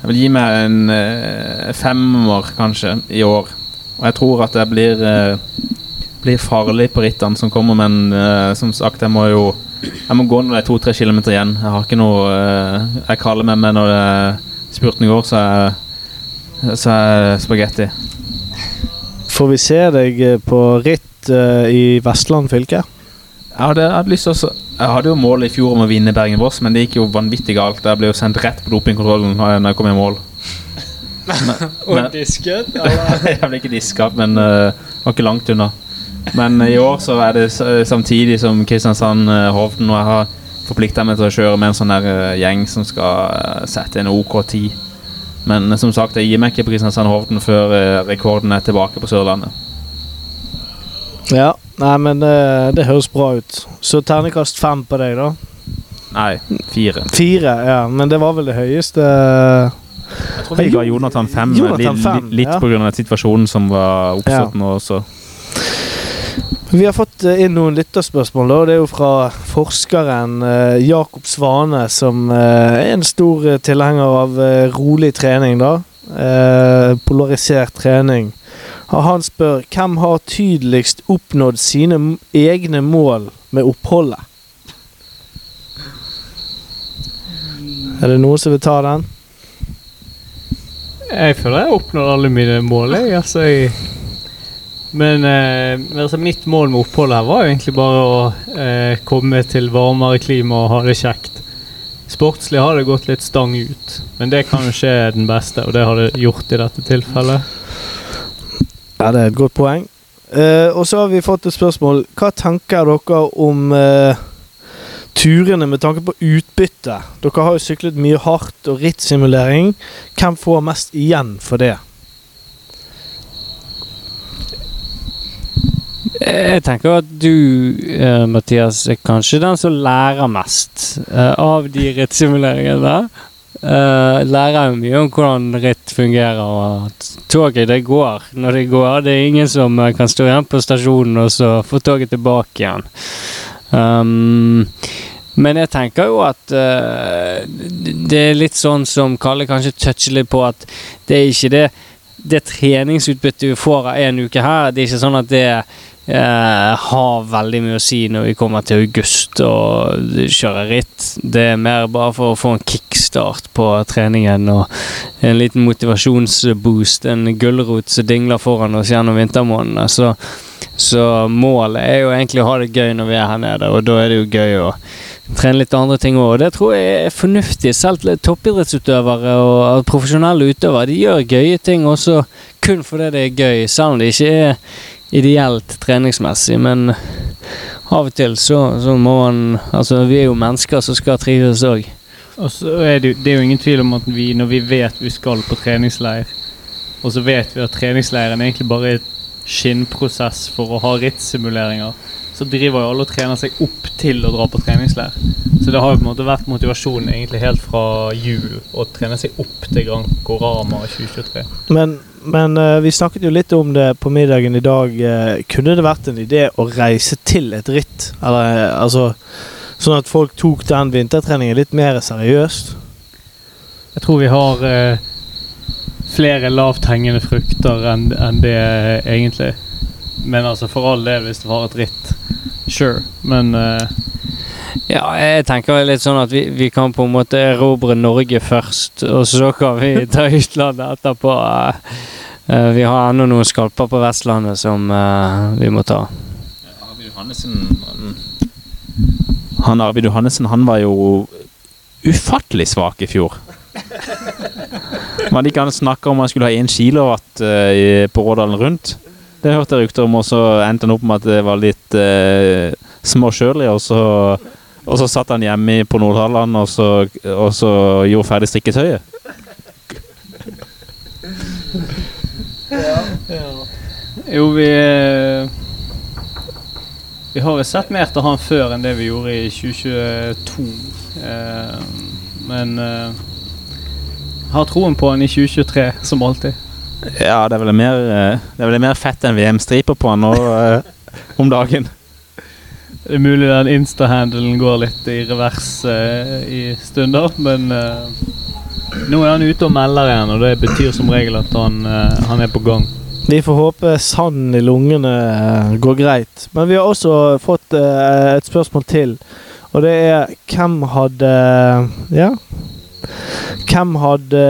jeg vil gi meg en uh, femmer kanskje i år. Og jeg tror at jeg blir, uh, blir farlig på rittene som kommer, men uh, som sagt, jeg må jo jeg må gå når det er to-tre kilometer igjen. Jeg har ikke noe uh, Jeg kaller med meg når det er spurten går, så er, så er spagetti. Får vi se deg eh, på ritt uh, i Vestland fylke? Jeg hadde, jeg hadde, lyst til å Jeg hadde jo mål i fjor om å vinne Bergen-Voss, men det gikk jo vanvittig galt. Jeg ble jo sendt rett på dopingkontrollen når jeg kom i mål. Og disket? jeg ble ikke diska, men uh, var ikke langt unna. Men i år så er det samtidig som Kristiansand eh, Hovden, og jeg har forplikta meg til å kjøre med en sånn der eh, gjeng som skal eh, sette en OK10. Men som sagt, jeg gir meg ikke på Kristiansand Hovden før rekorden er tilbake på Sørlandet. Ja, nei, men det, det høres bra ut. Så ternekast fem på deg, da? Nei, fire. Fire, ja, Men det var vel det høyeste Jeg tror vi ga Jonathan fem, Jonathan 5 litt, litt, litt ja. pga. situasjonen som var oppstått ja. nå også. Vi har fått eh, inn noen lytterspørsmål. da. Det er jo fra forskeren eh, Jakob Svane, som eh, er en stor tilhenger av rolig trening. da. Polarisert trening. Han spør hvem har tydeligst oppnådd sine egne mål med oppholdet? Er det noen som vil ta den? Jeg føler jeg har oppnådd alle mine mål, jeg. Altså, jeg men eh, altså, mitt mål med oppholdet her var jo egentlig bare å eh, komme til varmere klima og ha det kjekt. Sportslig har det gått litt stang ut, men det kan jo skje den beste, og det har det gjort i dette tilfellet. Ja, det er et godt poeng. Eh, og så har vi fått et spørsmål. Hva tenker dere om eh, turene med tanke på utbytte? Dere har jo syklet mye hardt og rittsimulering. Hvem får mest igjen for det? Jeg tenker at du, eh, Mathias, er kanskje den som lærer mest eh, av de rittsimuleringene. Uh, lærer jo mye om hvordan ritt fungerer, og at toget det går når det går. Det er ingen som eh, kan stå igjen på stasjonen og så få toget tilbake igjen. Um, men jeg tenker jo at uh, det er litt sånn som Kalle kanskje toucher litt på, at det er ikke det det treningsutbyttet vi får av en uke her, det er ikke sånn at det eh, har veldig mye å si når vi kommer til august og kjører ritt. Det er mer bare for å få en kickstart på treningen og en liten motivasjonsboost, en gulrot som dingler foran oss gjennom vintermånedene. Så, så målet er jo egentlig å ha det gøy når vi er her nede, og da er det jo gøy å trene litt andre ting òg. Det tror jeg er fornuftig. Selv toppidrettsutøvere og profesjonelle utøvere de gjør gøye ting også kun fordi det er gøy, selv om det ikke er ideelt treningsmessig. Men av og til så, så må man Altså, vi er jo mennesker som skal trives òg. Og så er det, jo- det er jo ingen tvil om at vi, når vi vet vi skal på treningsleir, og så vet vi at treningsleiren egentlig bare er skinnprosess for å ha rittsimuleringer, så driver jo alle og trener seg opp til å dra på treningsleir. Så det har jo på en måte vært motivasjonen egentlig helt fra jul å trene seg opp til Gran Corama 2023. Men, men uh, vi snakket jo litt om det på middagen i dag. Uh, kunne det vært en idé å reise til et ritt? Eller uh, altså Sånn at folk tok den vintertreningen litt mer seriøst? Jeg tror vi har flere lavthengende frukter enn en det egentlig. Men altså, for all del, hvis det var et ritt, sure. Men eh, Ja, jeg tenker litt sånn at vi, vi kan på en måte erobre Norge først, og så kan vi ta utlandet etterpå. Eh, eh, vi har ennå noen skalper på Vestlandet som eh, vi må ta. Arvid Johannessen han, han Arvid Johannessen han var jo ufattelig svak i fjor. Var det ikke han snakka om han skulle ha én kilowatt på Rådalen rundt? Det hørte jeg rykter om, og så endte han opp med at det var litt uh, småkjølig, og så og så satt han hjemme på Nordhalland og, så- og så gjorde ferdig strikketøyet. jo, vi eh, Vi har jo sett mer til han før enn det vi gjorde i 2022. Eh, men eh, har troen på han i 2023, som alltid. Ja, det er vel mer, det er vel mer fett enn VM-striper på han nå eh, om dagen. Det er mulig den Insta-handelen går litt i revers uh, i stunder, men uh, nå er han ute og melder igjen, og det betyr som regel at han, uh, han er på gang. Vi får håpe sanden i lungene går greit. Men vi har også fått et spørsmål til. Og det er hvem hadde Ja. Hvem hadde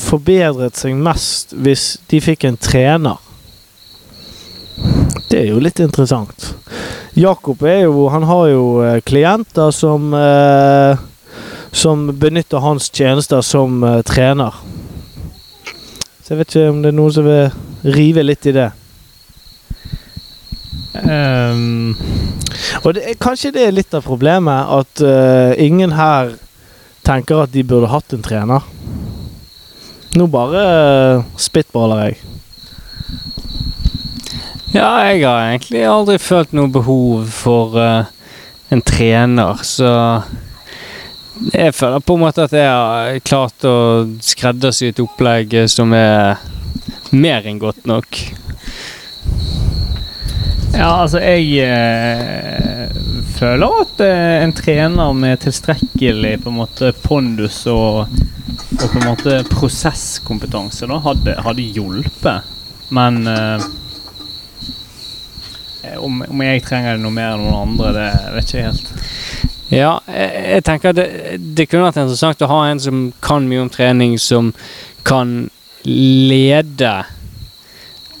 forbedret seg mest hvis de fikk en trener? Det er jo litt interessant. Jakob er jo Han har jo eh, klienter som eh, Som benytter hans tjenester som eh, trener. Så jeg vet ikke om det er noen som vil rive litt i det. Um. Og det kanskje det er litt av problemet, at eh, ingen her tenker at de burde hatt en trener. Nå bare uh, spitballer jeg. Ja, jeg har egentlig aldri følt noe behov for uh, en trener, så jeg føler på en måte at jeg har klart å skreddersy et opplegg som er mer enn godt nok. Ja, altså, jeg eh, føler at eh, en trener med tilstrekkelig på en måte pondus og, og på en måte prosesskompetanse da, hadde, hadde hjulpet. Men eh, om, om jeg trenger det noe mer enn noen andre, det vet ikke jeg helt. Ja, jeg, jeg tenker det, det kunne vært interessant å ha en som kan mye om trening, som kan lede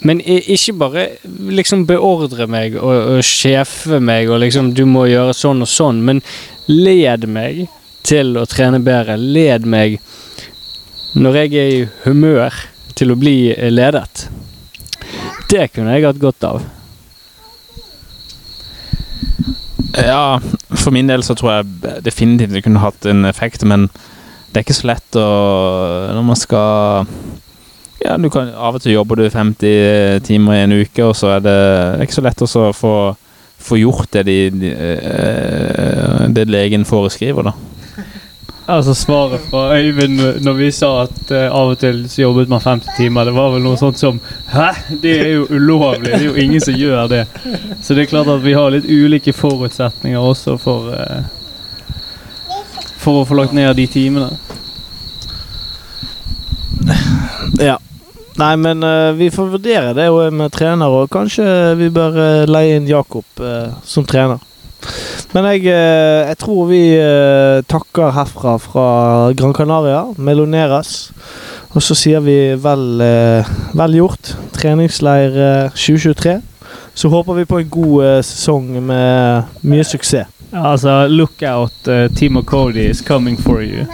Men ikke bare liksom beordre meg og, og sjefe meg og liksom Du må gjøre sånn og sånn, men led meg til å trene bedre. Led meg når jeg er i humør til å bli ledet. Det kunne jeg hatt godt av. Ja, for min del så tror jeg definitivt det kunne hatt en effekt, men det er ikke så lett å Når man skal Ja, du kan av og til jobber du 50 timer i en uke, og så er det, det er ikke så lett å få, få gjort det de, de eh, Det legen foreskriver, da. Altså Svaret fra Øyvind når vi sa at uh, av og til så jobbet man 50 timer, det var vel noe sånt som Hæ? Det er jo ulovlig! Det er jo ingen som gjør det. Så det er klart at vi har litt ulike forutsetninger også for uh, For å få lagt ned de timene. Ja. Nei, men uh, vi får vurdere det med trener, og kanskje vi bør leie inn Jakob som trener. Men jeg, eh, jeg tror vi eh, takker herfra fra Gran Canaria, Meloneras. Og så sier vi vel, eh, vel gjort. Treningsleir eh, 2023. Så håper vi på en god sesong med mye suksess. Altså, look out. Uh, Team Cody is coming for you.